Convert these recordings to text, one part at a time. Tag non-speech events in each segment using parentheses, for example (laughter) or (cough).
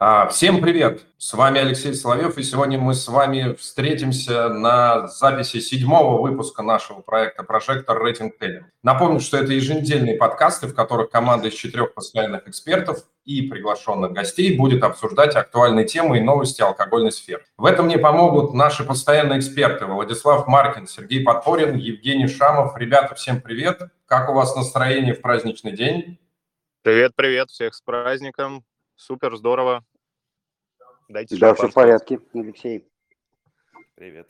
А, всем привет! С вами Алексей Соловьев, и сегодня мы с вами встретимся на записи седьмого выпуска нашего проекта «Прожектор Рейтинг Телем». Напомню, что это еженедельные подкасты, в которых команда из четырех постоянных экспертов и приглашенных гостей будет обсуждать актуальные темы и новости алкогольной сферы. В этом мне помогут наши постоянные эксперты Владислав Маркин, Сергей Подпорин, Евгений Шамов. Ребята, всем привет! Как у вас настроение в праздничный день? Привет, привет, всех с праздником. Супер, здорово. Дайте да, все в порядке, Алексей. Привет.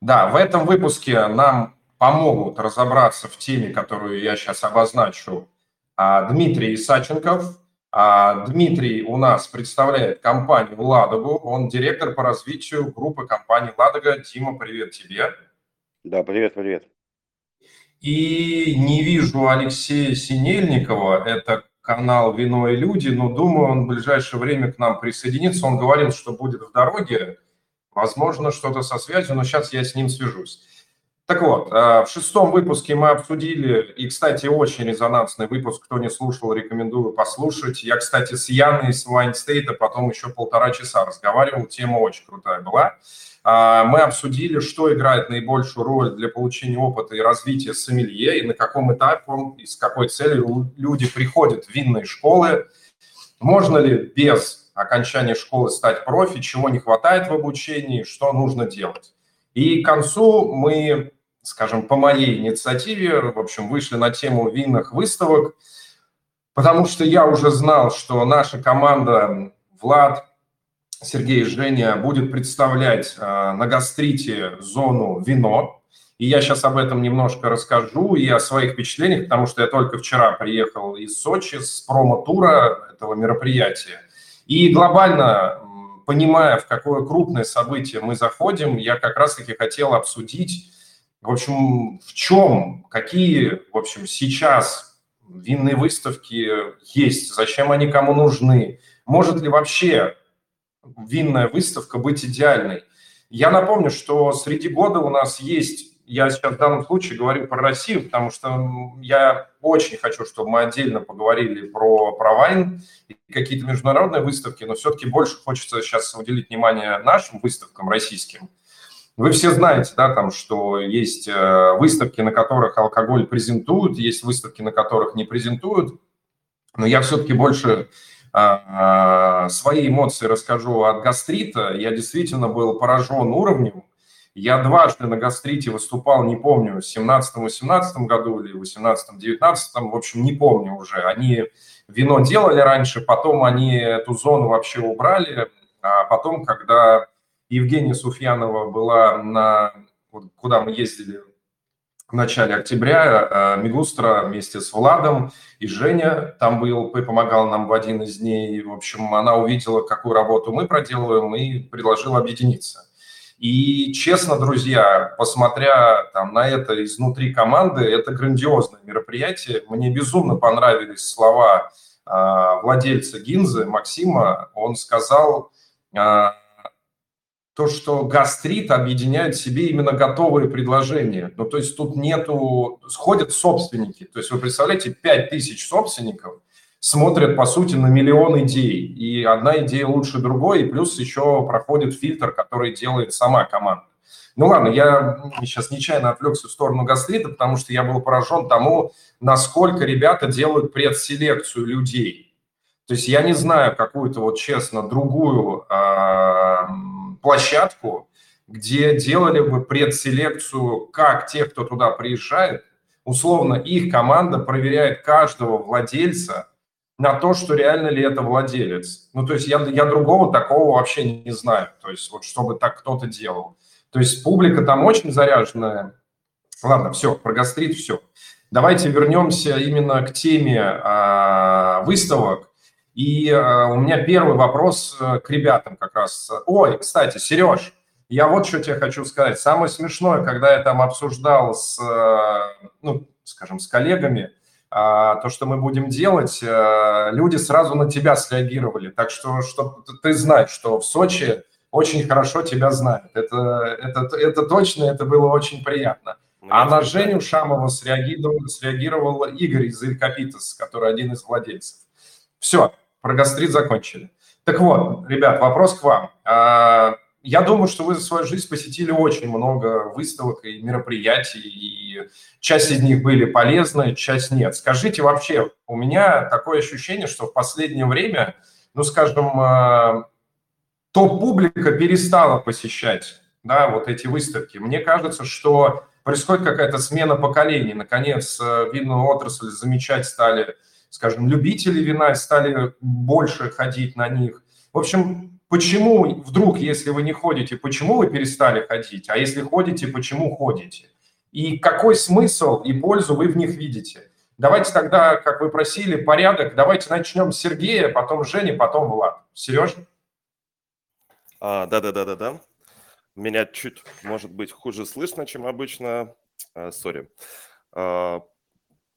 Да, в этом выпуске нам помогут разобраться в теме, которую я сейчас обозначу, а, Дмитрий Исаченков. А, Дмитрий у нас представляет компанию «Ладогу». Он директор по развитию группы компании «Ладога». Дима, привет тебе. Да, привет, привет. И не вижу Алексея Синельникова, это канал «Вино и люди», но думаю, он в ближайшее время к нам присоединится. Он говорил, что будет в дороге, возможно, что-то со связью, но сейчас я с ним свяжусь. Так вот, э, в шестом выпуске мы обсудили, и, кстати, очень резонансный выпуск, кто не слушал, рекомендую послушать. Я, кстати, с Яной из Вайнстейта потом еще полтора часа разговаривал, тема очень крутая была. А, мы обсудили, что играет наибольшую роль для получения опыта и развития сомелье, и на каком этапе и с какой целью люди приходят в винные школы. Можно ли без окончания школы стать профи, чего не хватает в обучении, что нужно делать. И к концу мы, скажем, по моей инициативе, в общем, вышли на тему винных выставок, потому что я уже знал, что наша команда, Влад, Сергей Женя будет представлять а, на гастрите зону вино. И я сейчас об этом немножко расскажу и о своих впечатлениях, потому что я только вчера приехал из Сочи с промо-тура этого мероприятия. И глобально, понимая, в какое крупное событие мы заходим, я как раз-таки хотел обсудить, в общем, в чем, какие, в общем, сейчас винные выставки есть, зачем они кому нужны, может ли вообще винная выставка быть идеальной. Я напомню, что среди года у нас есть, я сейчас в данном случае говорю про Россию, потому что я очень хочу, чтобы мы отдельно поговорили про, про вайн и какие-то международные выставки, но все-таки больше хочется сейчас уделить внимание нашим выставкам российским. Вы все знаете, да, там, что есть э, выставки, на которых алкоголь презентуют, есть выставки, на которых не презентуют, но я все-таки больше свои эмоции расскажу от гастрита. Я действительно был поражен уровнем. Я дважды на гастрите выступал, не помню, в 17-18 году или в 18-19, в общем, не помню уже. Они вино делали раньше, потом они эту зону вообще убрали, а потом, когда Евгения Суфьянова была на, куда мы ездили в начале октября э, Мигустра вместе с Владом и Женя там был, помогал нам в один из дней. В общем, она увидела, какую работу мы проделываем, и предложила объединиться. И честно, друзья, посмотря там на это изнутри команды, это грандиозное мероприятие. Мне безумно понравились слова э, владельца Гинзы Максима. Он сказал, э, то, что гастрит объединяет в себе именно готовые предложения. Ну, то есть тут нету... Сходят собственники. То есть вы представляете, 5 тысяч собственников смотрят, по сути, на миллион идей. И одна идея лучше другой, и плюс еще проходит фильтр, который делает сама команда. Ну ладно, я сейчас нечаянно отвлекся в сторону гастрита, потому что я был поражен тому, насколько ребята делают предселекцию людей. То есть я не знаю какую-то вот честно другую э, площадку, где делали бы предселекцию, как тех, кто туда приезжает, условно их команда проверяет каждого владельца на то, что реально ли это владелец. Ну, то есть я, я другого такого вообще не знаю, то есть вот чтобы так кто-то делал. То есть публика там очень заряженная. Ладно, все, про гастрит все. Давайте вернемся именно к теме а, выставок и э, у меня первый вопрос э, к ребятам как раз. Ой, кстати, Сереж, я вот что тебе хочу сказать. Самое смешное, когда я там обсуждал с, э, ну, скажем, с коллегами, то, что мы будем делать, люди сразу на тебя среагировали. Так что, что ты знаешь, что в Сочи очень хорошо тебя знают. Это, это, это точно, это было очень приятно. Ну, а на Женю Шамова среагировал, среагировал Игорь из Илькапитас, который один из владельцев. Все, про гастрит закончили. Так вот, ребят, вопрос к вам. А, я думаю, что вы за свою жизнь посетили очень много выставок и мероприятий, и часть из них были полезны, часть нет. Скажите вообще, у меня такое ощущение, что в последнее время, ну, скажем, а, топ-публика перестала посещать да, вот эти выставки. Мне кажется, что происходит какая-то смена поколений. Наконец, э, винную отрасль замечать стали, скажем, любители вина, стали больше ходить на них. В общем, почему вдруг, если вы не ходите, почему вы перестали ходить? А если ходите, почему ходите? И какой смысл и пользу вы в них видите? Давайте тогда, как вы просили, порядок. Давайте начнем с Сергея, потом Женя, потом Влад. Сереж? А, да-да-да-да-да. Меня чуть, может быть, хуже слышно, чем обычно. А, сори. А,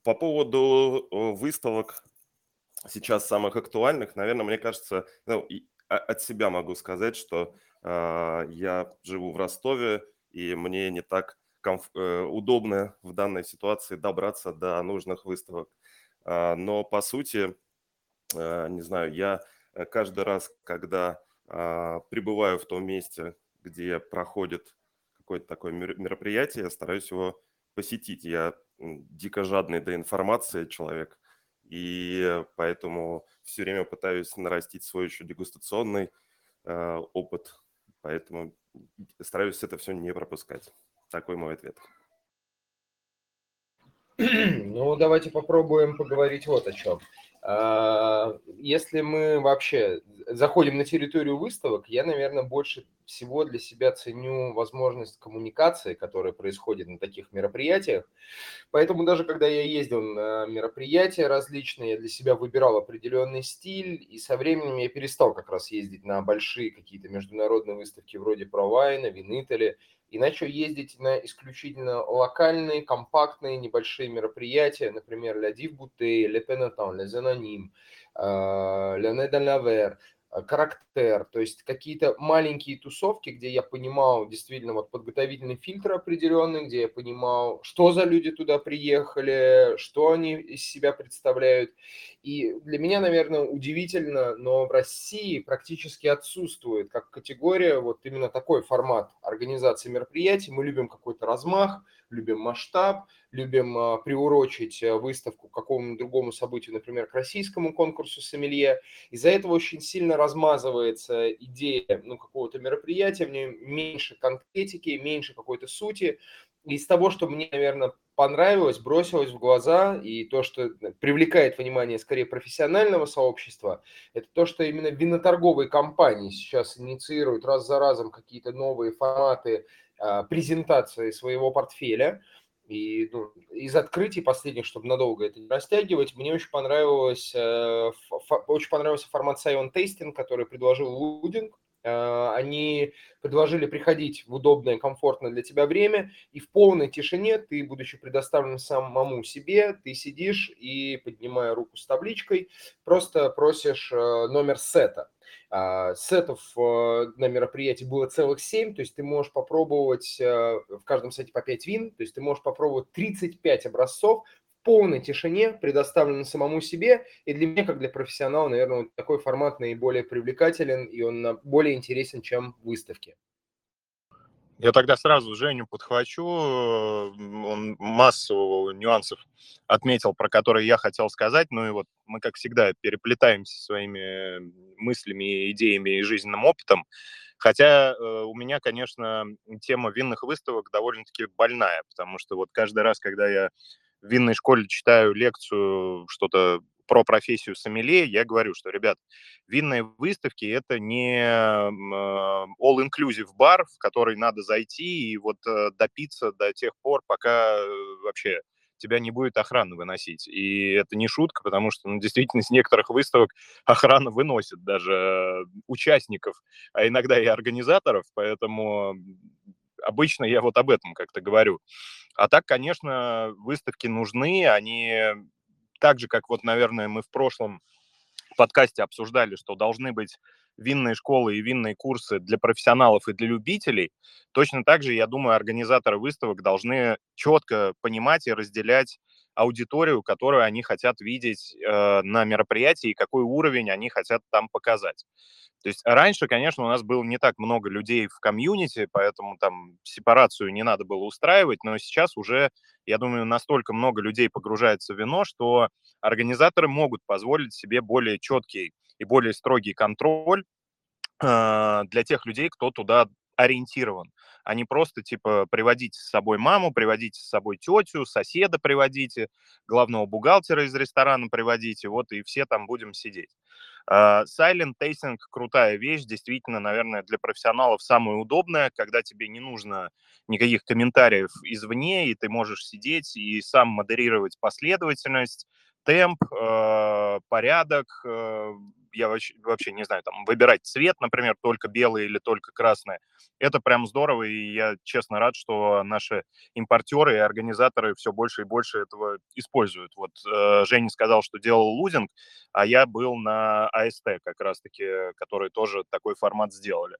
по поводу выставок сейчас самых актуальных, наверное, мне кажется, ну, от себя могу сказать, что а, я живу в Ростове, и мне не так комф- э, удобно в данной ситуации добраться до нужных выставок. Но, по сути, не знаю, я э, каждый раз, когда пребываю в том месте, где проходит какое-то такое мероприятие, я стараюсь его посетить. Я дико жадный до информации человек, и поэтому все время пытаюсь нарастить свой еще дегустационный э, опыт, поэтому стараюсь это все не пропускать. Такой мой ответ. (clears throat) Ну, давайте попробуем поговорить вот о чем. А, если мы вообще заходим на территорию выставок, я, наверное, больше всего для себя ценю возможность коммуникации, которая происходит на таких мероприятиях. Поэтому даже когда я ездил на мероприятия различные, я для себя выбирал определенный стиль, и со временем я перестал как раз ездить на большие какие-то международные выставки вроде Провайна, Винитали, и начал ездить на исключительно локальные, компактные, небольшие мероприятия, например, La Div Bouteille, Le Peloton, Les Anonymes, Le Ned Laver, Характер, то есть какие-то маленькие тусовки, где я понимал действительно вот подготовительный фильтр определенный, где я понимал, что за люди туда приехали, что они из себя представляют. И для меня, наверное, удивительно, но в России практически отсутствует как категория вот именно такой формат организации мероприятий. Мы любим какой-то размах, любим масштаб, любим а, приурочить а, выставку к какому-нибудь другому событию, например, к российскому конкурсу сомелье. Из-за этого очень сильно размазывается идея ну, какого-то мероприятия, в ней меньше конкретики, меньше какой-то сути. Из того, что мне, наверное, понравилось, бросилось в глаза, и то, что э, привлекает внимание скорее профессионального сообщества, это то, что именно виноторговые компании сейчас инициируют раз за разом какие-то новые форматы презентации своего портфеля. И ну, из открытий последних, чтобы надолго это не растягивать, мне очень понравилось, э, очень понравился формат Sion Tasting, который предложил Лудинг. Э, они предложили приходить в удобное, комфортное для тебя время, и в полной тишине ты, будучи предоставлен самому себе, ты сидишь и, поднимая руку с табличкой, просто просишь э, номер сета. А, сетов э, на мероприятии было целых 7, то есть ты можешь попробовать э, в каждом сете по 5 вин, то есть ты можешь попробовать 35 образцов в полной тишине, предоставленным самому себе. И для меня, как для профессионала, наверное, такой формат наиболее привлекателен, и он более интересен, чем выставки. Я тогда сразу Женю подхвачу. Он массу нюансов отметил, про которые я хотел сказать. Ну и вот мы, как всегда, переплетаемся своими мыслями, идеями и жизненным опытом. Хотя э, у меня, конечно, тема винных выставок довольно-таки больная, потому что вот каждый раз, когда я в винной школе читаю лекцию, что-то про профессию сомелье, я говорю, что, ребят, винные выставки – это не all-inclusive бар, в который надо зайти и вот э, допиться до тех пор, пока э, вообще тебя не будет охрана выносить. И это не шутка, потому что, ну, действительно, с некоторых выставок охрана выносит даже участников, а иногда и организаторов, поэтому обычно я вот об этом как-то говорю. А так, конечно, выставки нужны, они так же, как вот, наверное, мы в прошлом подкасте обсуждали, что должны быть винные школы и винные курсы для профессионалов и для любителей, точно так же, я думаю, организаторы выставок должны четко понимать и разделять аудиторию, которую они хотят видеть э, на мероприятии и какой уровень они хотят там показать. То есть раньше, конечно, у нас было не так много людей в комьюнити, поэтому там сепарацию не надо было устраивать, но сейчас уже, я думаю, настолько много людей погружается в вино, что организаторы могут позволить себе более четкий и более строгий контроль э, для тех людей, кто туда ориентирован, а не просто, типа, приводите с собой маму, приводите с собой тетю, соседа приводите, главного бухгалтера из ресторана приводите, вот и все там будем сидеть. Uh, silent tasting – крутая вещь, действительно, наверное, для профессионалов самая удобная, когда тебе не нужно никаких комментариев извне, и ты можешь сидеть и сам модерировать последовательность, темп, э, порядок, э, я вообще, вообще не знаю, там, выбирать цвет, например, только белый или только красный. Это прям здорово, и я честно рад, что наши импортеры и организаторы все больше и больше этого используют. Вот э, Женя сказал, что делал лузинг, а я был на АСТ как раз-таки, которые тоже такой формат сделали.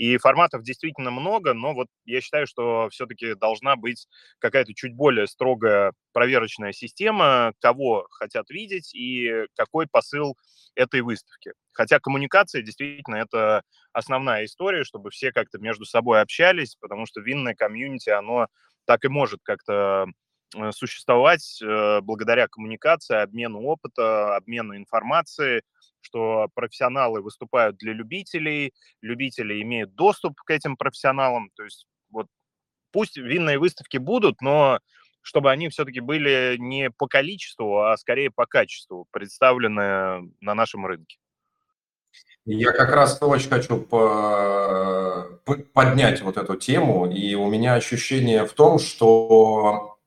И форматов действительно много, но вот я считаю, что все-таки должна быть какая-то чуть более строгая проверочная система, кого хотят видеть и какой посыл этой выставки. Хотя коммуникация действительно это основная история, чтобы все как-то между собой общались, потому что винное комьюнити, оно так и может как-то существовать э, благодаря коммуникации, обмену опыта, обмену информации, что профессионалы выступают для любителей, любители имеют доступ к этим профессионалам. То есть вот пусть винные выставки будут, но чтобы они все-таки были не по количеству, а скорее по качеству представлены на нашем рынке. Я как раз очень хочу поднять вот эту тему, и у меня ощущение в том, что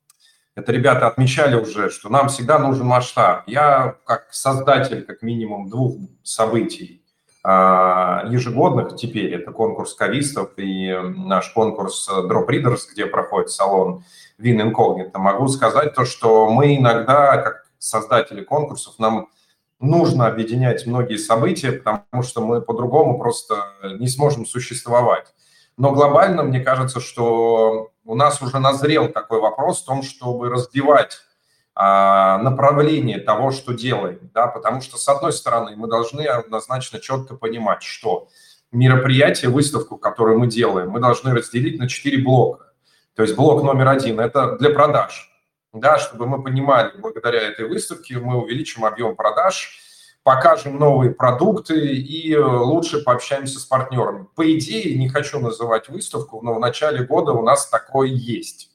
это ребята отмечали уже, что нам всегда нужен масштаб. Я как создатель как минимум двух событий а, ежегодных теперь, это конкурс кавистов и наш конкурс Drop Readers, где проходит салон Вин Incognito, могу сказать то, что мы иногда, как создатели конкурсов, нам нужно объединять многие события, потому что мы по-другому просто не сможем существовать. Но глобально, мне кажется, что у нас уже назрел такой вопрос в том, чтобы разбивать а, направление того, что делаем, да, потому что, с одной стороны, мы должны однозначно четко понимать, что мероприятие, выставку, которую мы делаем, мы должны разделить на четыре блока. То есть блок номер один – это для продаж, да, чтобы мы понимали, благодаря этой выставке мы увеличим объем продаж, покажем новые продукты и лучше пообщаемся с партнерами. По идее, не хочу называть выставку, но в начале года у нас такое есть.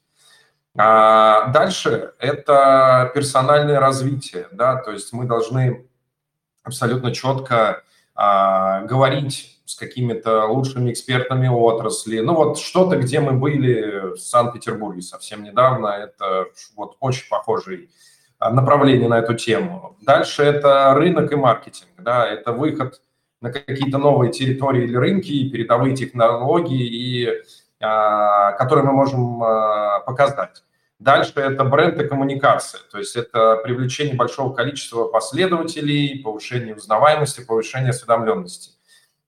А дальше это персональное развитие, да, то есть мы должны абсолютно четко а, говорить с какими-то лучшими экспертами отрасли. Ну вот что-то, где мы были в Санкт-Петербурге совсем недавно, это вот очень похожий направление на эту тему. Дальше это рынок и маркетинг, да, это выход на какие-то новые территории или рынки, передовые технологии, и, а, которые мы можем а, показать. Дальше это бренд и коммуникация, то есть это привлечение большого количества последователей, повышение узнаваемости, повышение осведомленности.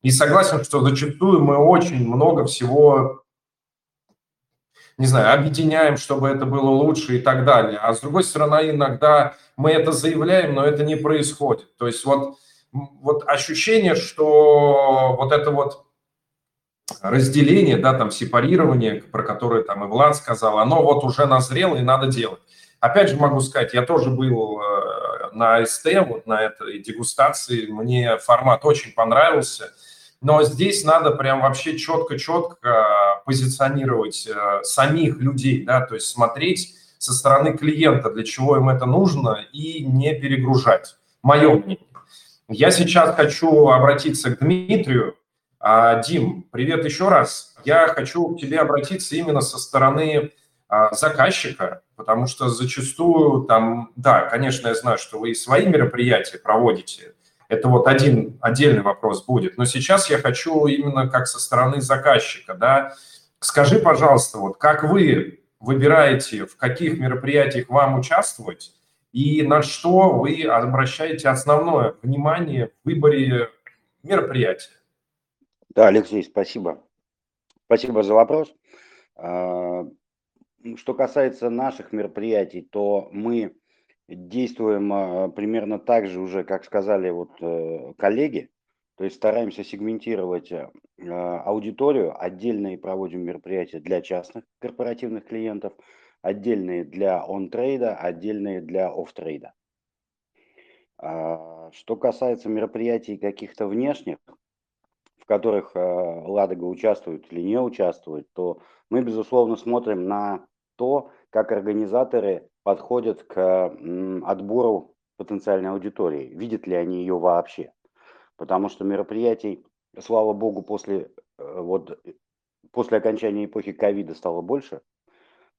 И согласен, что зачастую мы очень много всего не знаю, объединяем, чтобы это было лучше и так далее. А с другой стороны, иногда мы это заявляем, но это не происходит. То есть вот, вот ощущение, что вот это вот разделение, да, там сепарирование, про которое там и Влад сказал, оно вот уже назрело и надо делать. Опять же могу сказать, я тоже был э, на СТ, вот на этой дегустации, мне формат очень понравился – но здесь надо прям вообще четко-четко позиционировать э, самих людей, да, то есть смотреть со стороны клиента, для чего им это нужно, и не перегружать. Мое мнение. Я сейчас хочу обратиться к Дмитрию. А, Дим, привет еще раз. Я хочу к тебе обратиться именно со стороны а, заказчика, потому что зачастую там, да, конечно, я знаю, что вы и свои мероприятия проводите, это вот один отдельный вопрос будет. Но сейчас я хочу именно как со стороны заказчика, да. Скажи, пожалуйста, вот как вы выбираете, в каких мероприятиях вам участвовать и на что вы обращаете основное внимание в выборе мероприятия? Да, Алексей, спасибо. Спасибо за вопрос. А, что касается наших мероприятий, то мы действуем а, примерно так же уже, как сказали вот э, коллеги, то есть стараемся сегментировать э, аудиторию, отдельные проводим мероприятия для частных корпоративных клиентов, отдельные для on-trade а, отдельные для off-trade а. А, что касается мероприятий каких-то внешних, в которых э, Ладога участвует или не участвует, то мы, безусловно, смотрим на то, как организаторы подходят к отбору потенциальной аудитории, видят ли они ее вообще. Потому что мероприятий, слава богу, после, э, вот, после окончания эпохи ковида стало больше,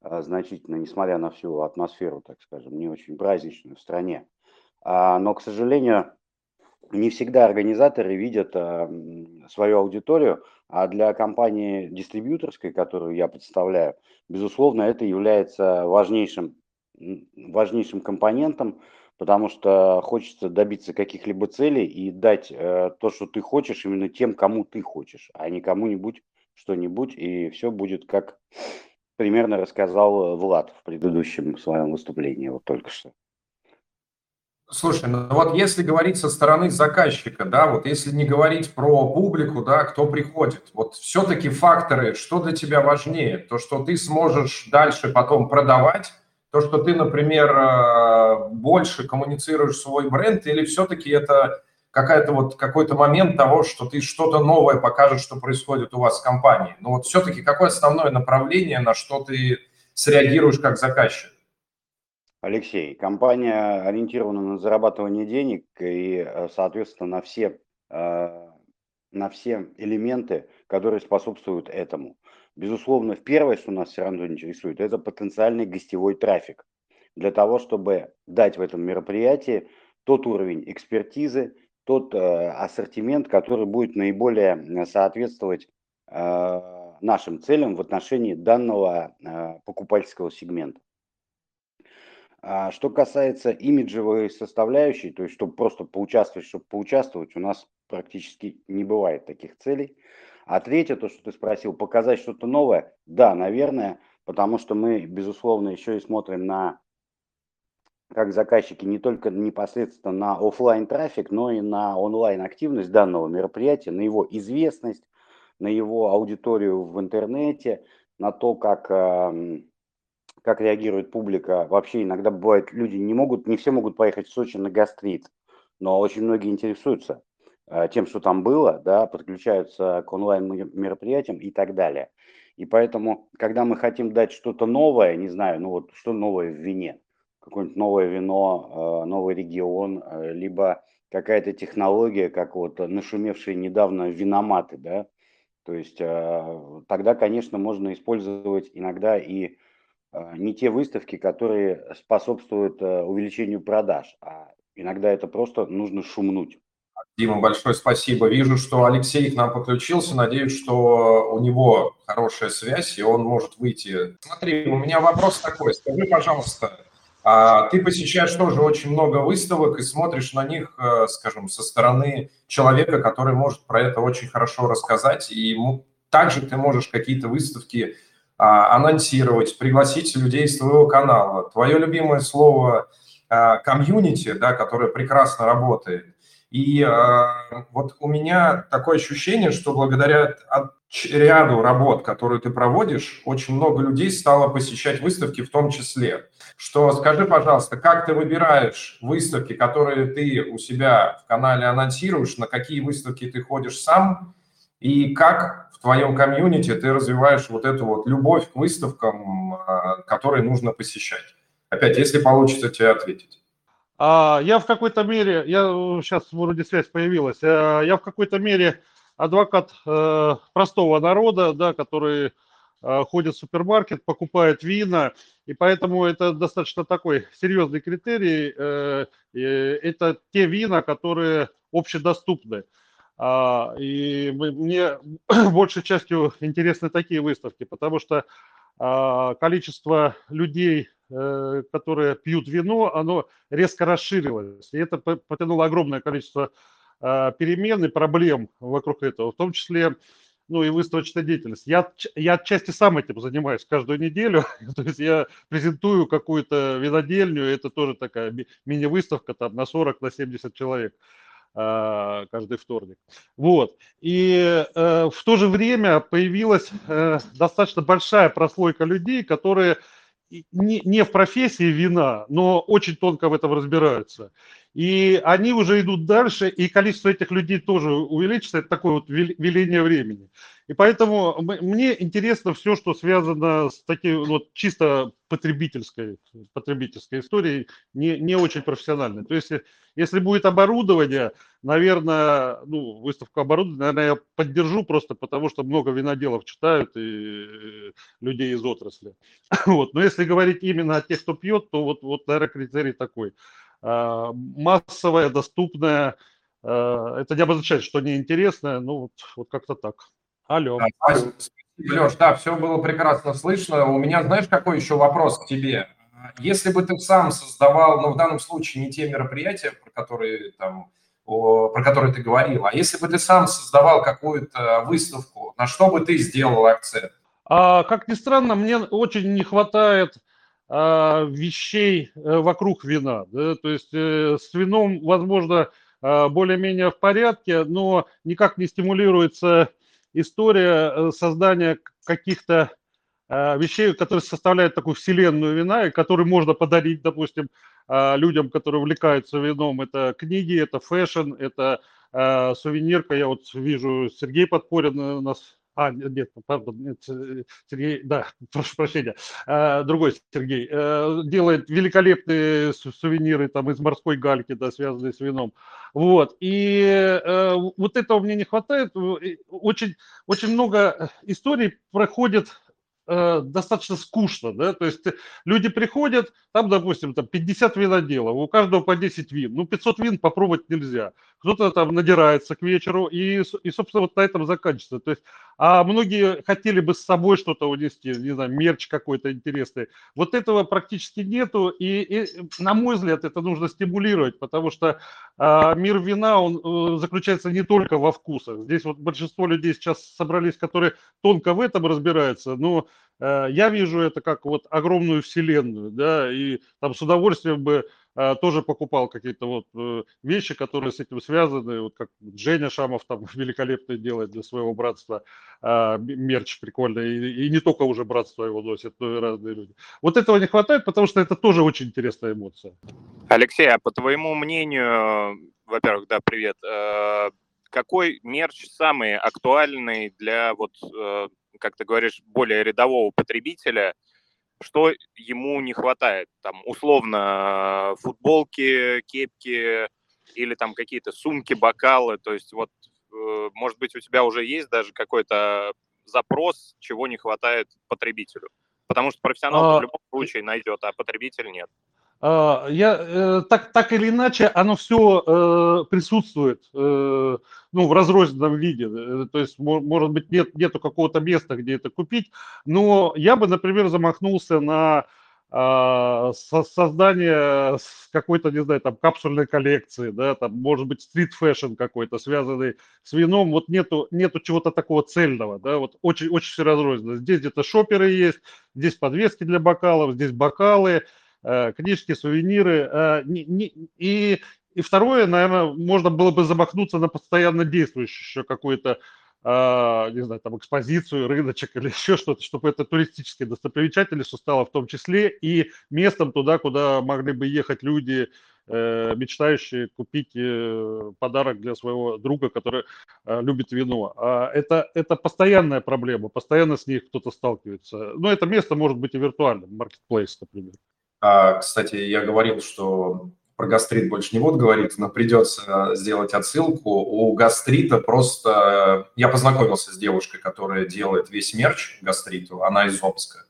э, значительно, несмотря на всю атмосферу, так скажем, не очень праздничную в стране. А, но, к сожалению, не всегда организаторы видят а, свою аудиторию, а для компании дистрибьюторской, которую я представляю, безусловно, это является важнейшим, важнейшим компонентом, потому что хочется добиться каких-либо целей и дать э, то, что ты хочешь, именно тем, кому ты хочешь, а не кому-нибудь что-нибудь, и все будет как примерно рассказал Влад в предыдущем своем выступлении, вот только что. Слушай, ну вот если говорить со стороны заказчика, да, вот если не говорить про публику, да, кто приходит, вот все-таки факторы, что для тебя важнее? То, что ты сможешь дальше потом продавать, то, что ты, например, э, больше коммуницируешь свой бренд, или все-таки это какая-то вот какой-то момент того, что ты что-то новое покажешь, что происходит у вас в компании. Но вот все-таки какое основное направление, на что ты среагируешь как заказчик? Алексей, компания ориентирована на зарабатывание денег и, э, соответственно, на все, э, на все элементы, которые способствуют этому. Безусловно, первое, что нас все равно интересует, это потенциальный гостевой трафик. Для того, чтобы дать в этом мероприятии тот уровень экспертизы, тот э, ассортимент, который будет наиболее соответствовать нашим целям в отношении данного покупательского сегмента. А что касается имиджевой составляющей, то есть чтобы просто поучаствовать, чтобы поучаствовать, у нас практически не бывает таких целей. А третье, то, что ты спросил, показать что-то новое, да, наверное, потому что мы, безусловно, еще и смотрим на, как заказчики, не только непосредственно на офлайн трафик, но и на онлайн активность данного мероприятия, на его известность, на его аудиторию в интернете, на то, как как реагирует публика. Вообще иногда бывает, люди не могут, не все могут поехать в Сочи на гастрит, но очень многие интересуются тем, что там было, да, подключаются к онлайн-мероприятиям и так далее. И поэтому, когда мы хотим дать что-то новое, не знаю, ну вот что новое в вине, какое-нибудь новое вино, э, новый регион, э, либо какая-то технология, как вот нашумевшие недавно виноматы, да, то есть тогда, конечно, можно использовать иногда и не те выставки, которые способствуют э, увеличению продаж, а иногда это просто нужно шумнуть. Дима, большое спасибо. Вижу, что Алексей к нам подключился. Надеюсь, что у него хорошая связь, и он может выйти. Смотри, у меня вопрос такой. Скажи, пожалуйста, а ты посещаешь тоже очень много выставок и смотришь на них, э, скажем, со стороны человека, который может про это очень хорошо рассказать, и также ты можешь какие-то выставки а, анонсировать, пригласить людей из твоего канала. Твое любимое слово а, комьюнити, да, которое прекрасно работает. И э, вот у меня такое ощущение, что благодаря ряду работ, которые ты проводишь, очень много людей стало посещать выставки в том числе. Что скажи, пожалуйста, как ты выбираешь выставки, которые ты у себя в канале анонсируешь, на какие выставки ты ходишь сам, и как в твоем комьюнити ты развиваешь вот эту вот любовь к выставкам, а, которые нужно посещать? Опять, если получится тебе ответить. А, я в какой-то мере, я сейчас вроде связь появилась, э, я в какой-то мере адвокат э, простого народа, да, который э, ходит в супермаркет, покупает вина, и поэтому это достаточно такой серьезный критерий. Это те вина, которые общедоступны. А, и мне (clears throat) большей частью интересны такие выставки, потому что количество людей, э, которые пьют вино, оно резко расширилось. И это потянуло огромное количество а, перемен и проблем вокруг этого. В том числе ну и выставочная деятельность. Я, я отчасти сам этим занимаюсь каждую неделю, (laughs) то есть я презентую какую-то винодельню, это тоже такая мини-выставка там на 40, на 70 человек а, каждый вторник. Вот. И э, в то же время появилась э, достаточно большая прослойка людей, которые не в профессии вина, но очень тонко в этом разбираются. И они уже идут дальше, и количество этих людей тоже увеличится. Это такое вот веление времени. И поэтому мне интересно все, что связано с таким вот чисто потребительской, потребительской историей, не, не очень профессиональной. То есть, если будет оборудование, наверное, ну, выставку оборудования, наверное, я поддержу просто потому, что много виноделов читают и людей из отрасли. (laughs) Вот. Но если говорить именно о тех, кто пьет, то вот, вот наверное, критерий такой – а, массовое, доступное. А, это не обозначает, что неинтересное, ну вот, вот как-то так. Алло. Спасибо, Леш, да, все было прекрасно слышно. У меня, знаешь, какой еще вопрос к тебе? Если бы ты сам создавал, ну, в данном случае не те мероприятия, про которые там, о, про которые ты говорил, а если бы ты сам создавал какую-то выставку, на что бы ты сделал акцент? А, как ни странно, мне очень не хватает вещей э, вокруг вина. Да? То есть э, с вином, возможно, а, более-менее в порядке, но никак не стимулируется история э, создания каких-то а, вещей, которые составляют такую вселенную вина, и которые можно подарить, допустим, людям, которые увлекаются вином. Это книги, это fashion, это сувенирка. Я вот вижу, Сергей Подпорин нас а, нет, пардон, нет, э, Сергей, да, (laughs) прошу прощения, а, другой Сергей, э, делает великолепные сувениры там из морской гальки, да, связанные с вином. Вот, и э, вот этого мне не хватает. Очень, очень много историй проходит достаточно скучно, да, то есть люди приходят, там, допустим, там 50 виноделов, у каждого по 10 вин, ну 500 вин попробовать нельзя, кто-то там надирается к вечеру и, и, собственно, вот на этом заканчивается, то есть, а многие хотели бы с собой что-то унести, не знаю, мерч какой-то интересный, вот этого практически нету, и, и на мой взгляд, это нужно стимулировать, потому что а, мир вина, он э, заключается не только во вкусах, здесь вот большинство людей сейчас собрались, которые тонко в этом разбираются, но Э, я вижу это как вот огромную вселенную, да, и там с удовольствием бы э, тоже покупал какие-то вот э, вещи, которые с этим связаны, вот как Женя Шамов там (laughs) великолепно делает для своего братства мерч прикольный, и, не только уже братство его носит, но и разные люди. Вот этого не хватает, потому что это тоже очень интересная эмоция. Алексей, а по твоему мнению, во-первых, да, привет, какой мерч самый актуальный для вот как ты говоришь, более рядового потребителя, что ему не хватает? Там, условно, футболки, кепки или там какие-то сумки, бокалы. То есть вот, э, может быть, у тебя уже есть даже какой-то запрос, чего не хватает потребителю. Потому что профессионал а... в любом случае найдет, а потребитель нет. А, я, э, так, так или иначе, оно все э, присутствует э, ну, в разрозненном виде. То есть, может быть, нет, нету какого-то места, где это купить. Но я бы, например, замахнулся на а, создание какой-то, не знаю, там, капсульной коллекции, да, там, может быть, street fashion какой-то, связанный с вином, вот нету, нету чего-то такого цельного, да, вот очень, очень все разрозненно. Здесь где-то шоперы есть, здесь подвески для бокалов, здесь бокалы, книжки, сувениры. Э, и, и второе, наверное, можно было бы замахнуться на постоянно действующую еще какую-то э, не знаю, там экспозицию, рыночек или (laughs) еще что-то, чтобы это туристические достопримечательности стало в том числе и местом туда, куда могли бы ехать люди, мечтающие купить подарок для своего друга, который любит вино. А это, это постоянная проблема, постоянно с ней кто-то сталкивается. Но это место может быть и виртуальным, маркетплейс, например. А, кстати, я говорил, что про гастрит больше не буду говорить, но придется сделать отсылку. У гастрита просто... Я познакомился с девушкой, которая делает весь мерч гастриту, она из Омска.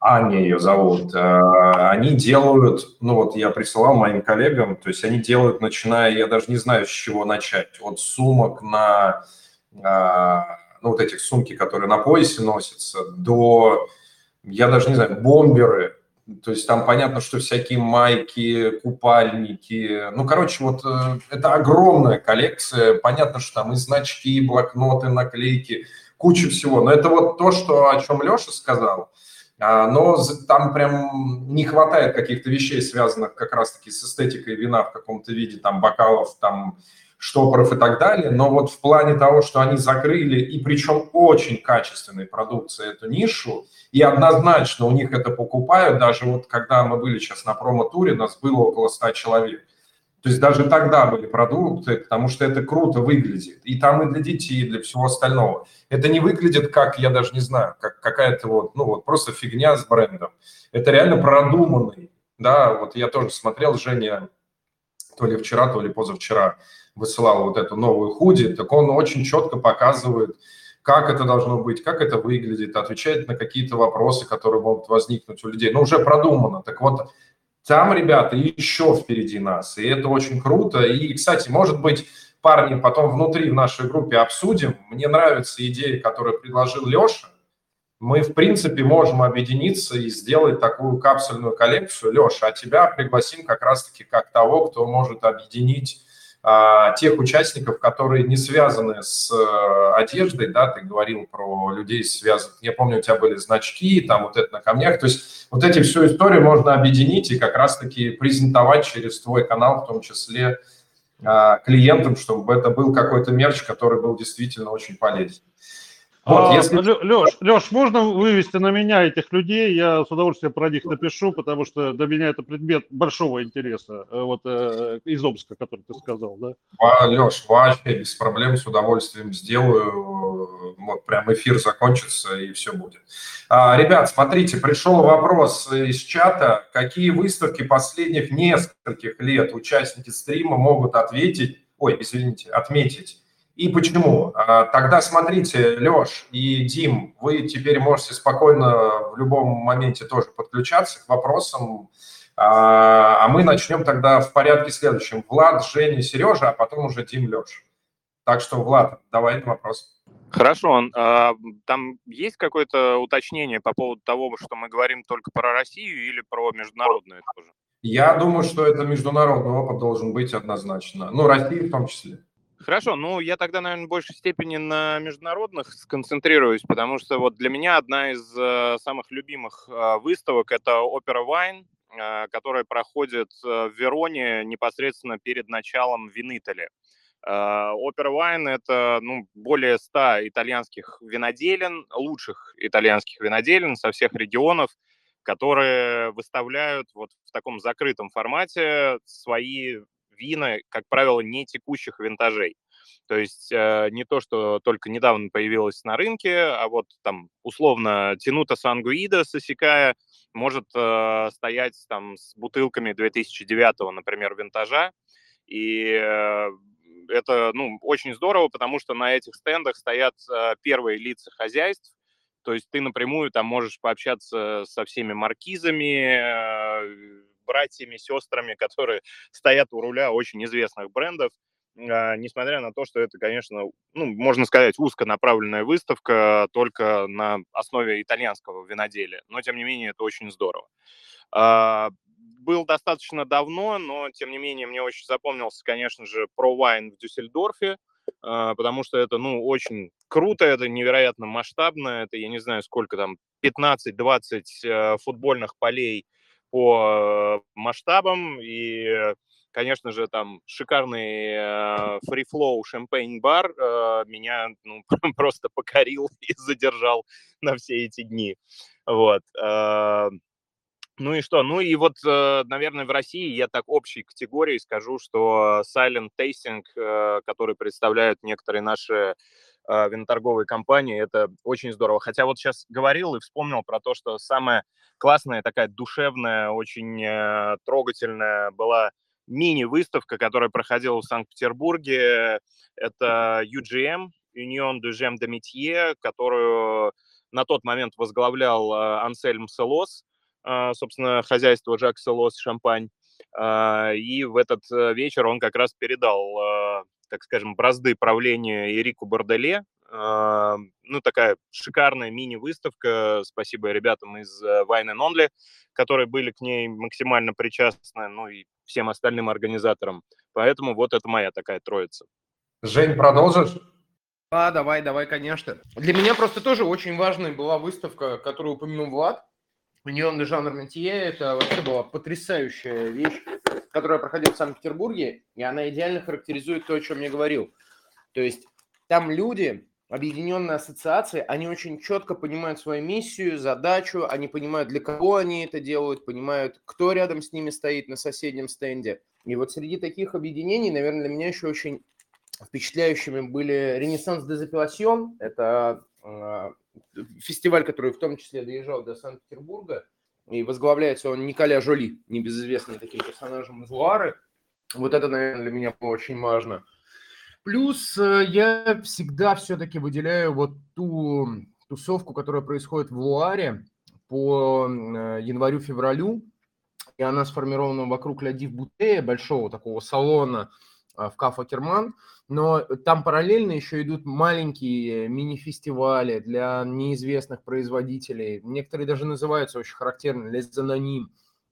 Аня ее зовут. А, они делают, ну вот я присылал моим коллегам, то есть они делают, начиная, я даже не знаю, с чего начать, от сумок на, а, ну вот этих сумки, которые на поясе носятся, до, я даже не знаю, бомберы, то есть там понятно, что всякие майки, купальники. Ну, короче, вот э, это огромная коллекция. Понятно, что там и значки, и блокноты, наклейки. куча всего. Но это вот то, что, о чем Леша сказал. А, но там прям не хватает каких-то вещей, связанных как раз-таки с эстетикой вина в каком-то виде, там, бокалов, там, штопоров и так далее. Но вот в плане того, что они закрыли, и причем очень качественной продукции эту нишу, и однозначно у них это покупают, даже вот когда мы были сейчас на промо-туре, нас было около 100 человек. То есть даже тогда были продукты, потому что это круто выглядит. И там и для детей, и для всего остального. Это не выглядит как, я даже не знаю, как какая-то вот, ну вот просто фигня с брендом. Это реально продуманный. Да, вот я тоже смотрел, Женя, то ли вчера, то ли позавчера высылал вот эту новую худи, так он очень четко показывает, как это должно быть, как это выглядит, отвечает на какие-то вопросы, которые могут возникнуть у людей. Но уже продумано. Так вот, там ребята еще впереди нас, и это очень круто. И, кстати, может быть, парни потом внутри в нашей группе обсудим. Мне нравится идея, которую предложил Леша. Мы, в принципе, можем объединиться и сделать такую капсульную коллекцию. Леша, а тебя пригласим как раз-таки как того, кто может объединить тех участников, которые не связаны с э, одеждой, да, ты говорил про людей связанных, я помню, у тебя были значки, там вот это на камнях, то есть вот эти всю историю можно объединить и как раз-таки презентовать через твой канал, в том числе а, клиентам, чтобы это был какой-то мерч, который был действительно очень полезен. Вот, а, если... Леш, Леш, можно вывести на меня этих людей? Я с удовольствием про них напишу, потому что для меня это предмет большого интереса, э, вот э, из Омска, который ты сказал, да? А, Леш, вообще без проблем, с удовольствием сделаю. Вот прям эфир закончится и все будет. А, ребят, смотрите, пришел вопрос из чата. Какие выставки последних нескольких лет участники стрима могут ответить, ой, извините, отметить? И почему? А, тогда смотрите, Леш и Дим, вы теперь можете спокойно в любом моменте тоже подключаться к вопросам, а, а мы начнем тогда в порядке следующем. Влад, Женя, Сережа, а потом уже Дим, Леш. Так что, Влад, давай вопрос. Хорошо. А, там есть какое-то уточнение по поводу того, что мы говорим только про Россию или про международное тоже? Я думаю, что это международный опыт должен быть однозначно. Ну, Россия в том числе. Хорошо, ну я тогда, наверное, в большей степени на международных сконцентрируюсь, потому что вот для меня одна из э, самых любимых э, выставок это Опера Вайн, э, которая проходит э, в Вероне непосредственно перед началом Винитали. Опера Вайн – это ну, более 100 итальянских виноделин, лучших итальянских виноделин со всех регионов, которые выставляют вот в таком закрытом формате свои вина, как правило, не текущих винтажей. То есть э, не то, что только недавно появилось на рынке, а вот там условно Тинута Сангуида Сосикая может э, стоять там с бутылками 2009, например, винтажа. И э, это ну, очень здорово, потому что на этих стендах стоят э, первые лица хозяйств, то есть ты напрямую там можешь пообщаться со всеми маркизами, э, братьями, сестрами, которые (laughs) стоят у руля очень известных брендов. А, несмотря на то, что это, конечно, ну, можно сказать, узконаправленная выставка только на основе итальянского виноделия. Но, тем не менее, это очень здорово. А, был достаточно давно, но, тем не менее, мне очень запомнился, конечно же, про вайн в Дюссельдорфе, а, потому что это, ну, очень круто, это невероятно масштабно, это, я не знаю, сколько там, 15-20 э, футбольных полей по масштабам и конечно же, там шикарный э, фрифлоу шампейн-бар э, меня ну, (laughs) просто покорил и задержал на все эти дни. Вот. Э, ну и что? Ну и вот, э, наверное, в России я так общей категории скажу, что Silent Tasting, э, который представляют некоторые наши э, виноторговые компании, это очень здорово. Хотя вот сейчас говорил и вспомнил про то, что самая классная, такая душевная, очень трогательная была мини-выставка, которая проходила в Санкт-Петербурге. Это UGM, Union du Gem de Métier, которую на тот момент возглавлял э, Ансельм Селос, э, собственно, хозяйство Жак Селос Шампань. Э, и в этот вечер он как раз передал, так скажем, бразды правления Эрику Борделе, ну, такая шикарная мини-выставка. Спасибо ребятам из Wine and Only, которые были к ней максимально причастны, ну и всем остальным организаторам. Поэтому вот это моя такая троица. Жень, продолжишь? А, давай, давай, конечно. Для меня просто тоже очень важной была выставка, которую упомянул Влад. Неон де жанр Ментье. Это вообще была потрясающая вещь, которая проходила в Санкт-Петербурге, и она идеально характеризует то, о чем я говорил. То есть там люди, объединенные ассоциации, они очень четко понимают свою миссию, задачу, они понимают, для кого они это делают, понимают, кто рядом с ними стоит на соседнем стенде. И вот среди таких объединений, наверное, для меня еще очень впечатляющими были «Ренессанс Дезапеласьон». Это э, фестиваль, который в том числе доезжал до Санкт-Петербурга. И возглавляется он Николя Жоли, небезызвестный таким персонажем из Луары. Вот это, наверное, для меня было очень важно – Плюс э, я всегда все-таки выделяю вот ту тусовку, которая происходит в Луаре по э, январю-февралю, и она сформирована вокруг Ля Бутея, большого такого салона в Кафа Керман, но там параллельно еще идут маленькие мини-фестивали для неизвестных производителей. Некоторые даже называются очень характерно «Les Anonymes».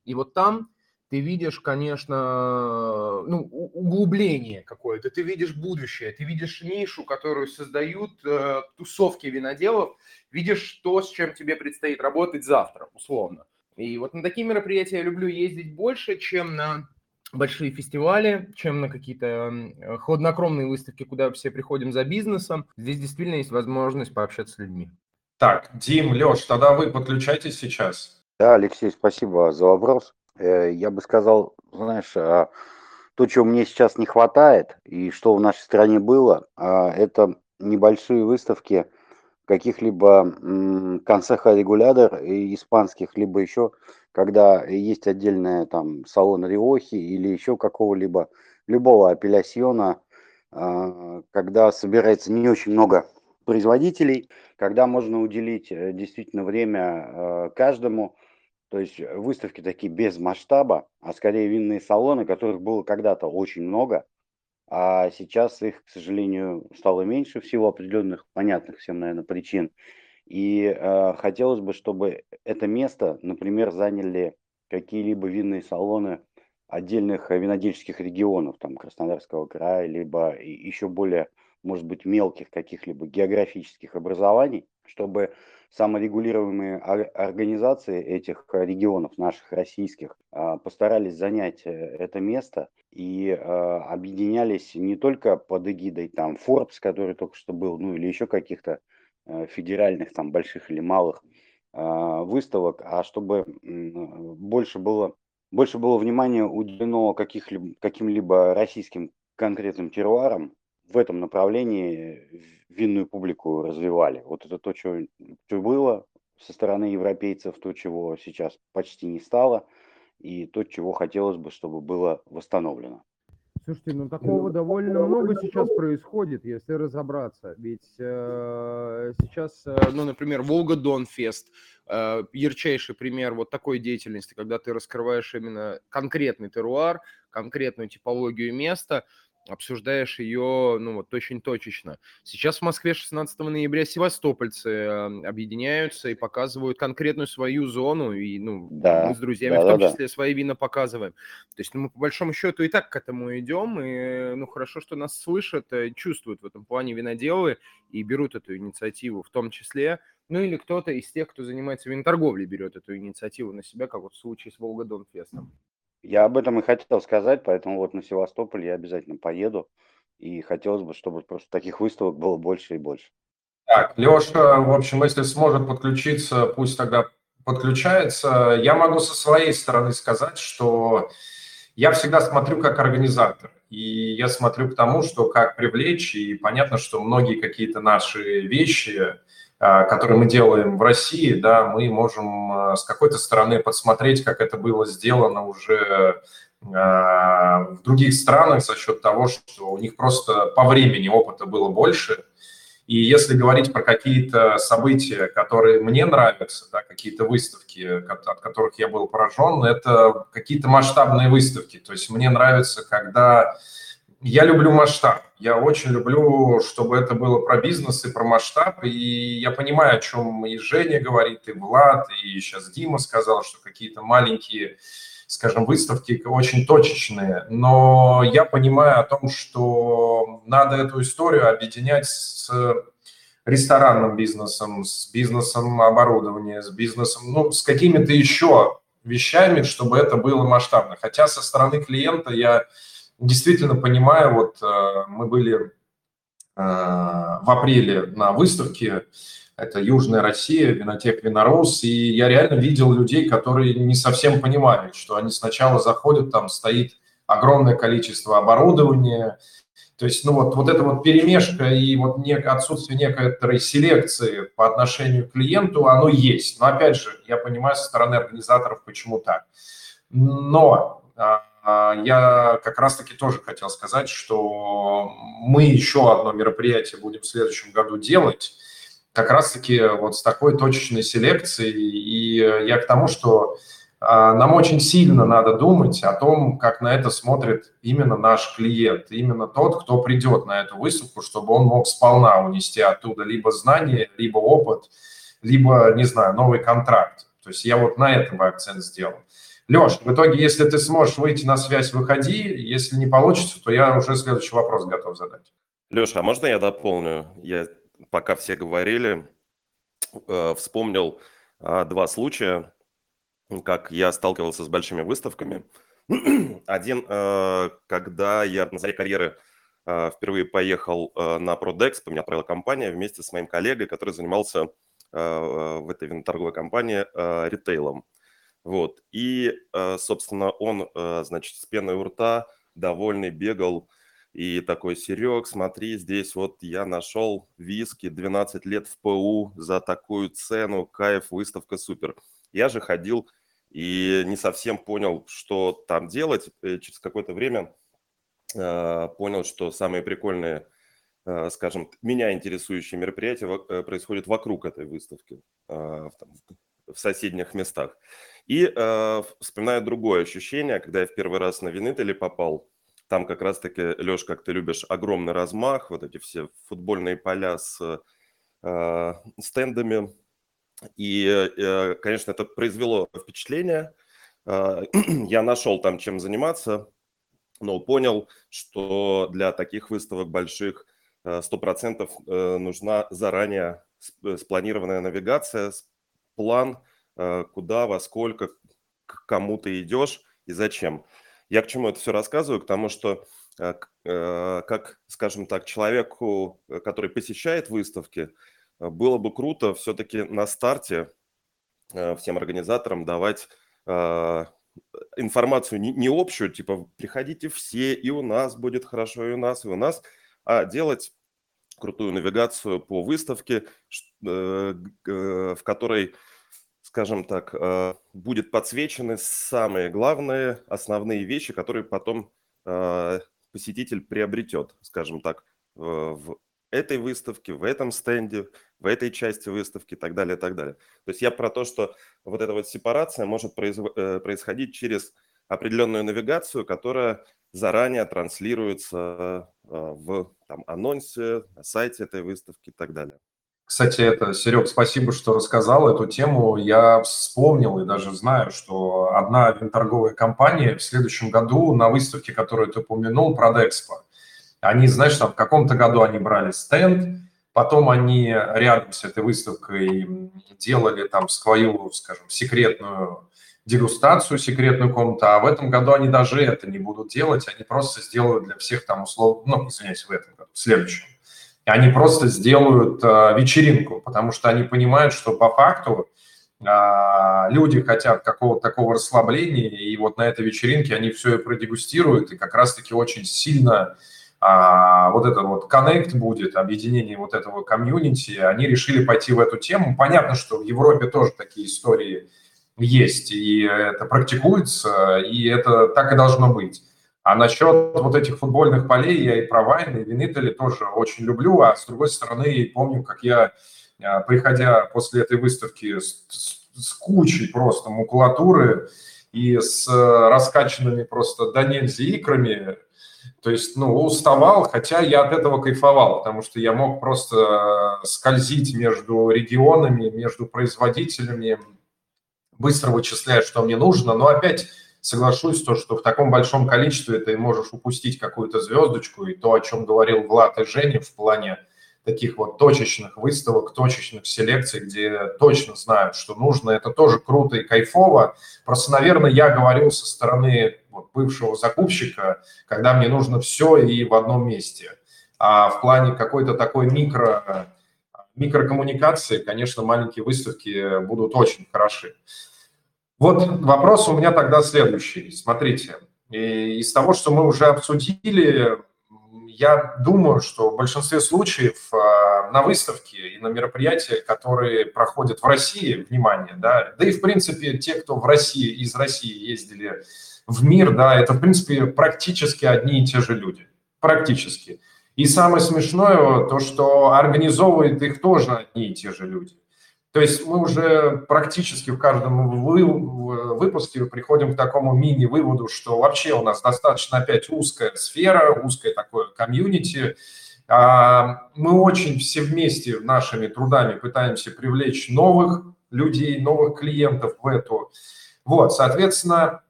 И вот там ты видишь, конечно, ну, углубление какое-то, ты видишь будущее, ты видишь нишу, которую создают э, тусовки виноделов, видишь то, с чем тебе предстоит работать завтра, условно. И вот на такие мероприятия я люблю ездить больше, чем на большие фестивали, чем на какие-то хладнокровные выставки, куда все приходим за бизнесом. Здесь действительно есть возможность пообщаться с людьми. Так, Дим, Леш, тогда вы подключайтесь сейчас. Да, Алексей, спасибо за вопрос. Э, я бы сказал, знаешь, а, то, чего мне сейчас не хватает, и что в нашей стране было, а, это небольшие выставки каких-либо концеха регулятор испанских, либо еще, когда есть отдельная там салон Риохи или еще какого-либо, любого апеллясьона, а, когда собирается не очень много производителей, когда можно уделить э, действительно время каждому, то есть э, выставки такие без масштаба, а скорее винные салоны, которых было когда-то очень много, а сейчас их, к сожалению, стало меньше в силу определенных, понятных всем, наверное, причин. И э, хотелось бы, чтобы это место, например, заняли какие-либо винные салоны отдельных э, винодельческих регионов, там Краснодарского края, либо еще более, может быть, мелких каких-либо географических образований, чтобы саморегулируемые организации этих регионов, наших российских, а, постарались занять э, это место и объединялись не только под эгидой там Forbes, который только что был, ну или еще каких-то э, федеральных там больших или малых а, выставок, а чтобы больше было больше было внимания уделено каким-либо российским конкретным теруарам, в этом направлении винную публику развивали. Вот это то, что, что было со стороны европейцев, то, чего сейчас почти не стало, и то, чего хотелось бы, чтобы было восстановлено. Слушайте, ну такого довольно много сейчас происходит, если разобраться. Ведь э, сейчас, э, ну, например, Волга Донфест, э, ярчайший пример вот такой деятельности, когда ты раскрываешь именно конкретный теруар, конкретную типологию места, обсуждаешь ее, ну, вот очень точечно. Сейчас в Москве 16 ноября севастопольцы объединяются и показывают конкретную свою зону, и, ну, да, мы с друзьями да, в том да, числе да. свои вина показываем. То есть ну, мы, по большому счету, и так к этому идем, и, ну, хорошо, что нас слышат, э, чувствуют в этом плане виноделы и берут эту инициативу в том числе, ну, или кто-то из тех, кто занимается виноторговлей, берет эту инициативу на себя, как вот в случае с Волгодонфестом. Я об этом и хотел сказать, поэтому вот на Севастополь я обязательно поеду. И хотелось бы, чтобы просто таких выставок было больше и больше. Так, Леша, в общем, если сможет подключиться, пусть тогда подключается. Я могу со своей стороны сказать, что я всегда смотрю как организатор. И я смотрю к тому, что как привлечь. И понятно, что многие какие-то наши вещи, который мы делаем в России, да, мы можем а, с какой-то стороны подсмотреть, как это было сделано уже а, в других странах за счет того, что у них просто по времени опыта было больше. И если говорить про какие-то события, которые мне нравятся, да, какие-то выставки, от которых я был поражен, это какие-то масштабные выставки. То есть мне нравится, когда я люблю масштаб. Я очень люблю, чтобы это было про бизнес и про масштаб. И я понимаю, о чем и Женя говорит, и Влад, и сейчас Дима сказал, что какие-то маленькие, скажем, выставки очень точечные. Но я понимаю о том, что надо эту историю объединять с ресторанным бизнесом, с бизнесом оборудования, с бизнесом, ну, с какими-то еще вещами, чтобы это было масштабно. Хотя со стороны клиента я действительно понимаю, вот э, мы были э, в апреле на выставке, это Южная Россия, Винотек Винорос, и я реально видел людей, которые не совсем понимали, что они сначала заходят, там стоит огромное количество оборудования, то есть, ну вот, вот эта вот перемешка и вот нек, отсутствие некоторой селекции по отношению к клиенту, оно есть. Но опять же, я понимаю со стороны организаторов, почему так. Но а, я как раз-таки тоже хотел сказать, что мы еще одно мероприятие будем в следующем году делать, как раз-таки вот с такой точечной селекцией. И я к тому, что а, нам очень сильно надо думать о том, как на это смотрит именно наш клиент, именно тот, кто придет на эту выставку, чтобы он мог сполна унести оттуда либо знания, либо опыт, либо, не знаю, новый контракт. То есть я вот на этом акцент сделал. Леш, в итоге, если ты сможешь выйти на связь, выходи. Если не получится, то я уже следующий вопрос готов задать. Леша, а можно я дополню? Я, пока все говорили, э, вспомнил э, два случая, как я сталкивался с большими выставками. (clears throat) Один, э, когда я на заре карьеры э, впервые поехал э, на ProdExpo, меня отправила компания вместе с моим коллегой, который занимался в этой торговой компании ритейлом. Вот. И, собственно, он, значит, с пеной у рта, довольный, бегал, и такой, Серег, смотри, здесь вот я нашел виски, 12 лет в ПУ за такую цену, кайф, выставка супер. Я же ходил и не совсем понял, что там делать. Через какое-то время э, понял, что самые прикольные, э, скажем, меня интересующие мероприятия э, происходят вокруг этой выставки, э, в соседних местах. И э, вспоминаю другое ощущение, когда я в первый раз на Винителе попал. Там как раз-таки, Леш, как ты любишь, огромный размах, вот эти все футбольные поля с э, стендами, и, э, конечно, это произвело впечатление. А, (clears throat) я нашел там чем заниматься, но понял, что для таких выставок больших 100% э, э, нужна заранее спланированная навигация, план, куда, во сколько, к кому ты идешь и зачем. Я к чему это все рассказываю? К тому, что как, скажем так, человеку, который посещает выставки, Э, было бы круто все-таки на старте э, всем организаторам давать э, информацию не общую, типа приходите все, и у нас будет хорошо, и у нас, и у нас, а делать крутую навигацию по выставке, в которой, скажем так, будет подсвечены самые главные, основные вещи, которые потом посетитель приобретет, скажем так, в этой выставке, в этом стенде, в этой части выставки и так далее, и так далее. То есть я про то, что вот эта вот сепарация может э, происходить через определенную навигацию, которая заранее транслируется э, в там, анонсе, на сайте этой выставки и так далее. Кстати, это, Серег, спасибо, что рассказал эту тему. Я вспомнил и даже знаю, что одна винторговая компания в следующем году на выставке, которую ты упомянул, Продекспо, они, знаешь, там в каком-то году они брали стенд, потом они рядом с этой выставкой делали там свою, скажем, секретную дегустацию, секретную комнату, а в этом году они даже это не будут делать, они просто сделают для всех там условно, ну, извиняюсь, в этом году, в следующем. Они просто сделают э, вечеринку, потому что они понимают, что по факту э, люди хотят какого-то такого расслабления, и вот на этой вечеринке они все и продегустируют, и как раз-таки очень сильно а, вот это вот connect будет, объединение вот этого комьюнити, они решили пойти в эту тему. Понятно, что в Европе тоже такие истории есть, и это практикуется, и это так и должно быть. А насчет вот этих футбольных полей я и про Вайн, и Винители тоже очень люблю, а с другой стороны помню, как я, а, приходя после этой выставки с, с кучей просто макулатуры и с раскачанными просто до нельзя икрами, То есть, ну, уставал, хотя я от этого кайфовал, потому что я мог просто скользить между регионами, между производителями, быстро вычисляя, что мне нужно, но опять соглашусь, то, что в таком большом количестве ты можешь упустить какую-то звездочку, и то, о чем говорил Влад и Женя в плане таких вот точечных выставок, точечных селекций, где точно знают, что нужно, это тоже круто и кайфово. Просто, наверное, я говорил со стороны вот, бывшего закупщика, когда мне нужно все и в одном месте. А в плане какой-то такой микро, микрокоммуникации, конечно, маленькие выставки будут очень хороши. Вот вопрос у меня тогда следующий. Смотрите, из того, что мы уже обсудили, я думаю, что в большинстве случаев а, на выставке и на мероприятиях, которые проходят в России, внимание, да, да и в принципе те, кто в России, из России ездили в мир, да, это в принципе практически одни и те же люди, практически. И самое смешное то, что организовывают их тоже одни и те же люди. То есть мы уже практически в каждом выпуске приходим к такому мини-выводу, что вообще у нас достаточно опять узкая сфера, узкое такое комьюнити. А, мы очень все вместе нашими трудами пытаемся привлечь новых людей, новых клиентов в эту. Вот, соответственно,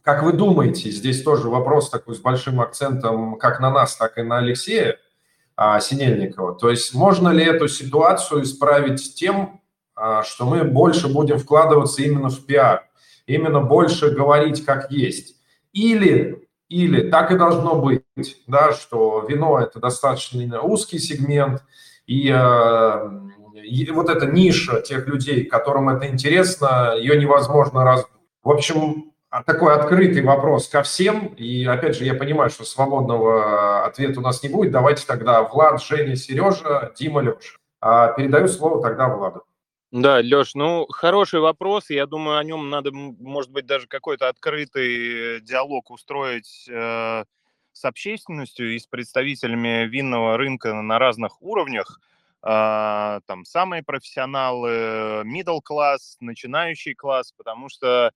как вы думаете, здесь тоже вопрос такой с большим акцентом как на нас, так и на Алексея а, Синельникова. То есть можно ли эту ситуацию исправить тем, что мы больше будем вкладываться именно в пиар, именно больше говорить как есть. Или, или так и должно быть, да, что вино – это достаточно узкий сегмент, и, э, и вот эта ниша тех людей, которым это интересно, ее невозможно раз. В общем, а такой открытый вопрос ко всем. И опять же, я понимаю, что свободного ответа у нас не будет. Давайте тогда Влад, Женя, Сережа, Дима, Леша. А передаю слово тогда Владу. Да, Леш, ну хороший вопрос. Я думаю, о нем надо, может быть, даже какой-то открытый диалог устроить э, с общественностью и с представителями винного рынка на разных уровнях. Э, там самые профессионалы, middle класс, начинающий класс, потому что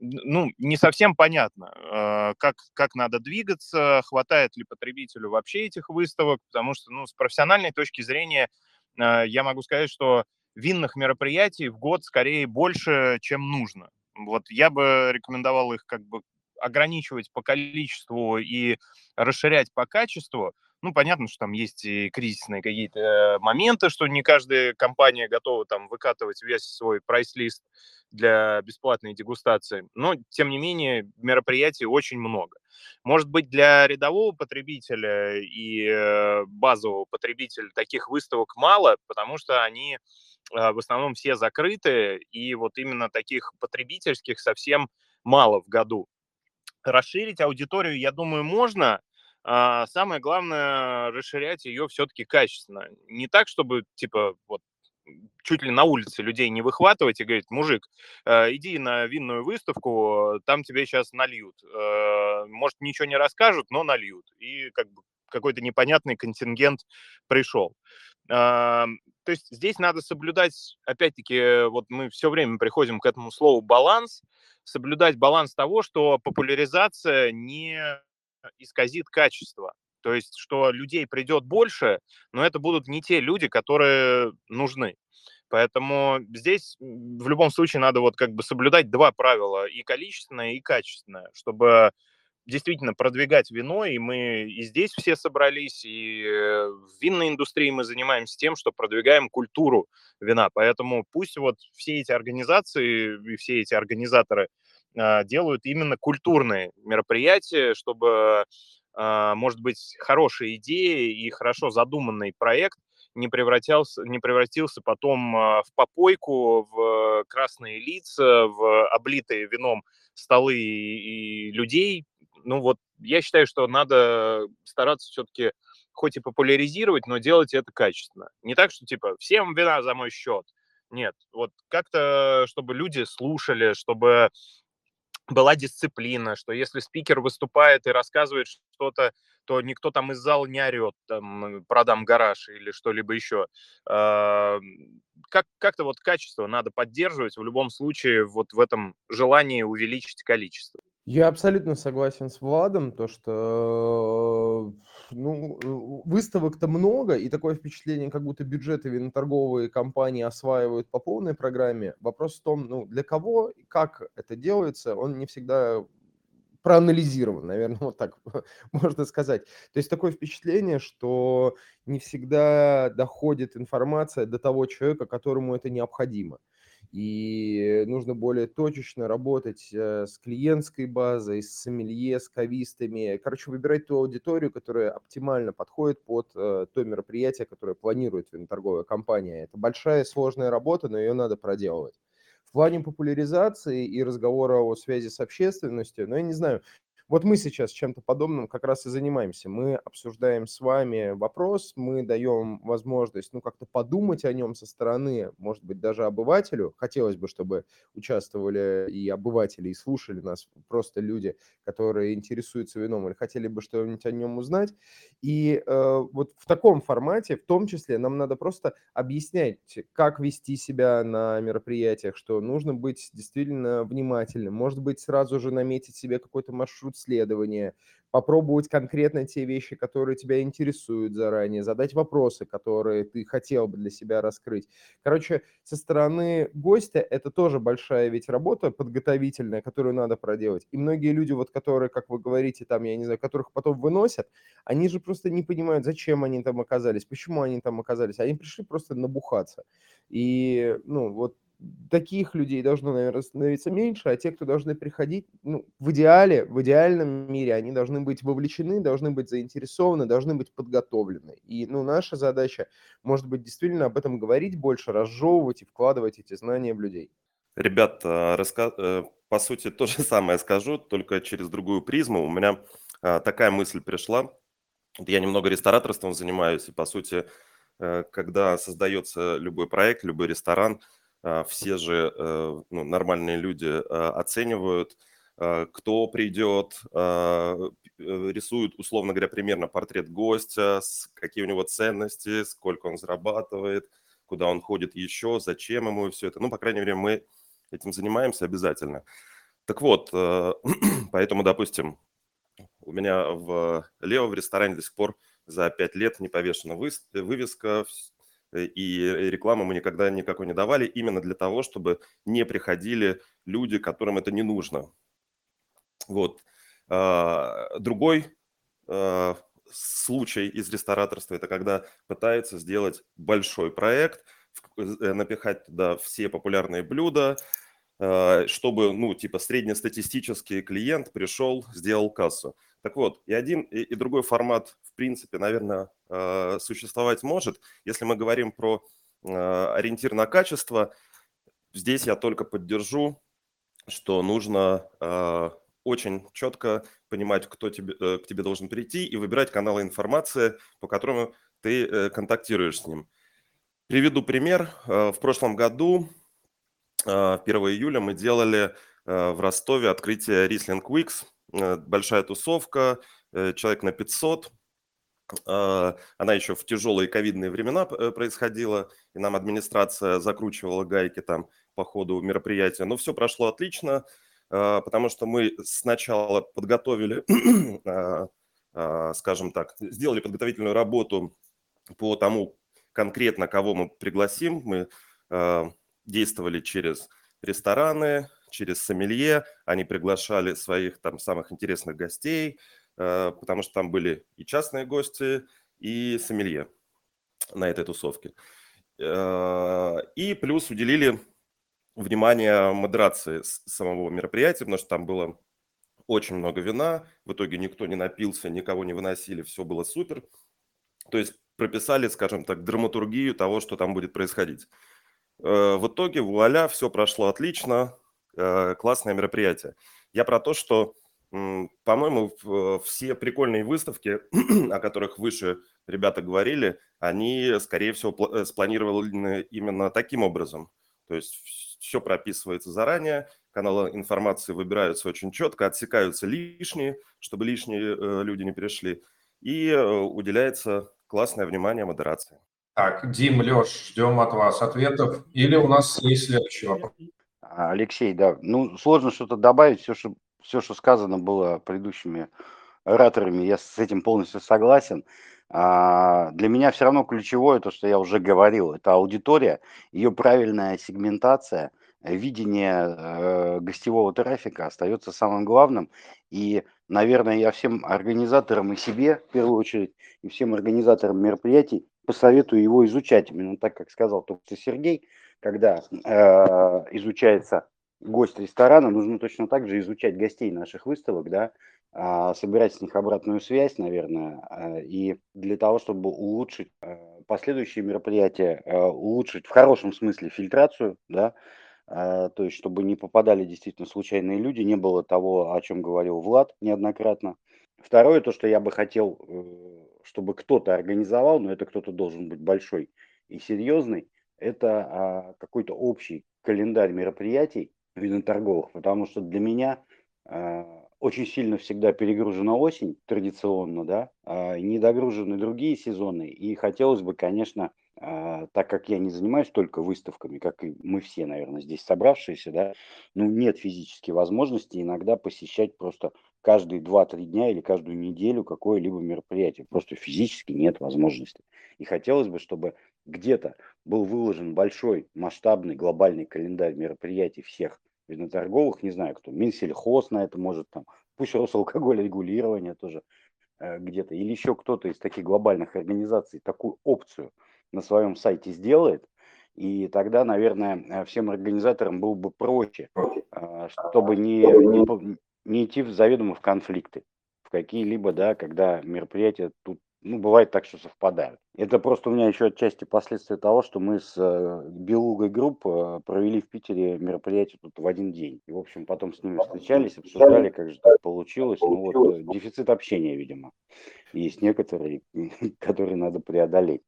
ну, не совсем понятно, э, как, как надо двигаться, хватает ли потребителю вообще этих выставок, потому что, ну, с профессиональной точки зрения э, я могу сказать, что винных мероприятий в год скорее больше, чем нужно. Вот я бы рекомендовал их как бы ограничивать по количеству и расширять по качеству. Ну, понятно, что там есть и кризисные какие-то моменты, что не каждая компания готова там выкатывать весь свой прайс-лист для бесплатной дегустации. Но, тем не менее, мероприятий очень много. Может быть, для рядового потребителя и э, базового потребителя таких выставок мало, потому что они в основном все закрыты, и вот именно таких потребительских совсем мало в году. Расширить аудиторию, я думаю, можно. А самое главное, расширять ее все-таки качественно. Не так, чтобы, типа, вот чуть ли на улице людей не выхватывать и говорить, мужик, э, иди на винную выставку, там тебе сейчас нальют. Э, может, ничего не расскажут, но нальют. И как бы какой-то непонятный контингент пришел. То есть здесь надо соблюдать, опять-таки, вот мы все время приходим к этому слову баланс, соблюдать баланс того, что популяризация не исказит качество. То есть, что людей придет больше, но это будут не те люди, которые нужны. Поэтому здесь в любом случае надо вот как бы соблюдать два правила, и количественное, и качественное, чтобы действительно продвигать вино, и мы и здесь все собрались, и э, в винной индустрии мы занимаемся тем, что продвигаем культуру вина. Поэтому пусть вот все эти организации и все эти организаторы а, делают именно культурные мероприятия, чтобы, а, может быть, хорошая идея и хорошо задуманный проект не превратился, не превратился потом а, в попойку, в красные лица, в облитые вином столы и людей, ну вот я считаю, что надо стараться все-таки хоть и популяризировать, но делать это качественно. Не так, что типа всем вина за мой счет. Нет, вот как-то, чтобы люди слушали, чтобы была дисциплина, что если спикер выступает и рассказывает что-то, то никто там из зала не орет, там, продам гараж или что-либо еще. А, как, как-то вот качество надо поддерживать в любом случае вот в этом желании увеличить количество. Я абсолютно согласен с Владом, то что ну, выставок-то много, и такое впечатление, как будто бюджеты виноторговые компании осваивают по полной программе. Вопрос в том, ну, для кого как это делается, он не всегда проанализирован, наверное, (laughs) вот так (laughs) можно сказать. То есть такое впечатление, что не всегда доходит информация до того человека, которому это необходимо и нужно более точечно работать э, с клиентской базой, с сомелье, с кавистами. Короче, выбирать ту аудиторию, которая оптимально подходит под э, то мероприятие, которое планирует торговая компания. Это большая сложная работа, но ее надо проделывать. В плане популяризации и разговора о связи с общественностью, ну, я не знаю, вот мы сейчас чем-то подобным как раз и занимаемся. Мы обсуждаем с вами вопрос, мы даем возможность, ну, как-то подумать о нем со стороны, может быть, даже обывателю. Хотелось бы, чтобы участвовали и обыватели, и слушали нас просто люди, которые интересуются вином или хотели бы что-нибудь о нем узнать. И э, вот в таком формате, в том числе, нам надо просто объяснять, как вести себя на мероприятиях, что нужно быть действительно внимательным, может быть, сразу же наметить себе какой-то маршрут маршрут следования, попробовать конкретно те вещи, которые тебя интересуют заранее, задать вопросы, которые ты хотел бы для себя раскрыть. Короче, со стороны гостя это тоже большая ведь работа подготовительная, которую надо проделать. И многие люди, вот которые, как вы говорите, там, я не знаю, которых потом выносят, они же просто не понимают, зачем они там оказались, почему они там оказались. Они пришли просто набухаться. И, ну, вот таких людей должно, наверное, становиться меньше, а те, кто должны приходить, ну, в идеале, в идеальном мире, они должны быть вовлечены, должны быть заинтересованы, должны быть подготовлены. И, ну, наша задача, может быть, действительно об этом говорить больше, разжевывать и вкладывать эти знания в людей. Ребят, а, раска... Э, по сути, то же самое скажу, только через другую призму. У меня а, такая мысль пришла. Я немного рестораторством занимаюсь, и, по сути, э, когда создается любой проект, любой ресторан – все же э, ну, нормальные люди а, оценивают, а, кто придет, э, рисуют, условно говоря, примерно портрет гостя, какие у него ценности, сколько он зарабатывает, куда он ходит еще, зачем ему все это. Ну, по крайней мере, мы этим занимаемся обязательно. Так вот, э, (clears throat) поэтому, допустим, у меня в Лео в ресторане до сих пор за пять лет не повешена вывеска, Э, и рекламу мы никогда никакой не давали, именно для того, чтобы не приходили люди, которым это не нужно. Вот. А, другой а, случай из рестораторства – это когда пытаются сделать большой проект, э, напихать туда все популярные блюда, а, чтобы, ну, типа, среднестатистический клиент пришел, сделал кассу. Так вот, и один, и, и другой формат, в принципе, наверное, э, существовать может. Если мы говорим про э, ориентир на качество, здесь я только поддержу, что нужно э, очень четко понимать, кто тебе, к тебе должен прийти, и выбирать каналы информации, по которому ты контактируешь с ним. Приведу пример. В прошлом году, 1 июля, мы делали в Ростове открытие Riesling Weeks – Э, большая тусовка, э, человек на 500. А, она еще в тяжелые ковидные времена э, происходила, и нам администрация закручивала гайки там по ходу мероприятия. Но все прошло отлично, а, потому что мы сначала подготовили, (clears throat) а, скажем так, сделали подготовительную работу по тому конкретно, кого мы пригласим. Мы действовали через рестораны, через сомелье, они приглашали своих там самых интересных гостей, э, потому что там были и частные гости, и сомелье на этой тусовке. Э, и плюс уделили внимание модерации самого мероприятия, потому что там было очень много вина, в итоге никто не напился, никого не выносили, все было супер. То есть прописали, скажем так, драматургию того, что там будет происходить. Э, в итоге, вуаля, все прошло отлично, классное мероприятие. Я про то, что, по-моему, все прикольные выставки, (clears throat) о которых выше ребята говорили, они, скорее всего, э, спланированы именно таким образом. То есть все прописывается заранее, каналы информации выбираются очень четко, отсекаются лишние, чтобы лишние э, люди не перешли, и уделяется классное внимание модерации. Так, Дим, Леш, ждем от вас ответов. Или у нас есть следующий вопрос? А, Алексей, да, ну сложно что-то добавить, все, что все, что сказано было предыдущими ораторами, я с этим полностью согласен. А, для меня все равно ключевое то, что я уже говорил, это аудитория, ее правильная сегментация, видение э, гостевого трафика остается самым главным. И, наверное, я всем организаторам и себе, в первую очередь, и всем организаторам мероприятий посоветую его изучать, именно так, как сказал только Сергей, когда э, изучается гость ресторана, нужно точно так же изучать гостей наших выставок, да, а, собирать с них обратную связь, наверное, а, и для того, чтобы улучшить а, последующие мероприятия, улучшить в хорошем смысле фильтрацию, да, то есть чтобы не попадали действительно случайные люди, не было того, о чем говорил Влад неоднократно. Второе, то, что я бы хотел, э, чтобы кто-то организовал, но это кто-то должен быть большой и серьезный, это какой-то общий календарь мероприятий виноторговых, потому что для меня очень сильно всегда перегружена осень традиционно, да, а не догружены другие сезоны. И хотелось бы, конечно, а, так как я не занимаюсь только выставками, как и мы все, наверное, здесь собравшиеся, да, ну, нет физической возможности иногда посещать просто каждые 2-3 дня или каждую неделю какое-либо мероприятие. Просто физически нет возможности. И хотелось бы, чтобы где-то был выложен большой, масштабный, глобальный календарь мероприятий всех виноторговых, не знаю кто, Минсельхоз на это может, там, пусть Росалкоголь регулирование тоже э, где-то, или еще кто-то из таких глобальных организаций такую опцию на своем сайте сделает, и тогда, наверное, всем организаторам было бы проще, э, чтобы не, не, не идти в заведомо в конфликты, в какие-либо, да, когда мероприятия тут ну, бывает так, что совпадают. Это просто у меня еще отчасти последствия того, что мы с э, Белугой групп э, провели в Питере мероприятие тут в один день. И, в общем, потом с ними встречались, обсуждали, как же так получилось. Ну, вот э, дефицит общения, видимо, есть некоторые, (laughs) которые надо преодолеть.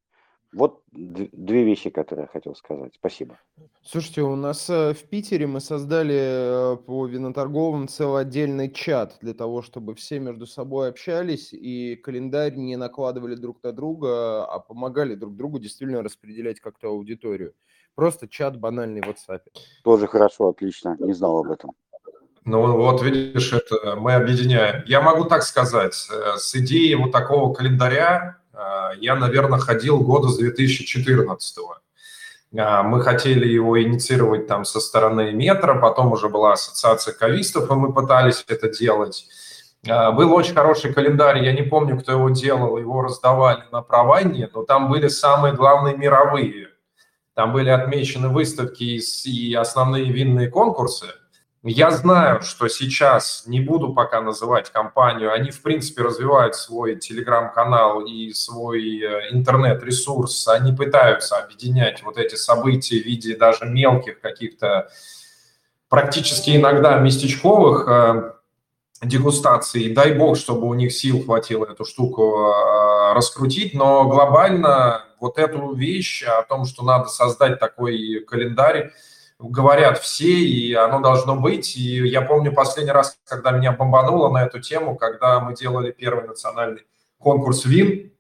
Вот две вещи, которые я хотел сказать. Спасибо. Слушайте, у нас э, в Питере мы создали э, по виноторговым целый отдельный чат для того, чтобы все между собой общались и календарь не накладывали друг на друга, а помогали друг другу действительно распределять как-то аудиторию. Просто чат банальный в WhatsApp. Тоже хорошо, отлично. Не знал об этом. Ну вот видишь, это мы объединяем. Я могу так сказать, э, с идеей вот такого календаря я, наверное, ходил года с 2014 -го. А, мы хотели его инициировать там со стороны метра, потом уже была ассоциация кавистов, и мы пытались это делать. А, был очень хороший календарь, я не помню, кто его делал, его раздавали на Провайне, но там были самые главные мировые. Там были отмечены выставки и основные винные конкурсы – я знаю, что сейчас, не буду пока называть компанию, они, в принципе, развивают свой телеграм-канал и свой э, интернет-ресурс. Они пытаются объединять вот эти события в виде даже мелких каких-то, практически иногда местечковых э, дегустаций. Дай бог, чтобы у них сил хватило эту штуку э, раскрутить. Но глобально вот эту вещь о том, что надо создать такой календарь, говорят все, и оно должно быть. И я помню последний раз, когда меня бомбануло на эту тему, когда мы делали первый национальный конкурс ВИН,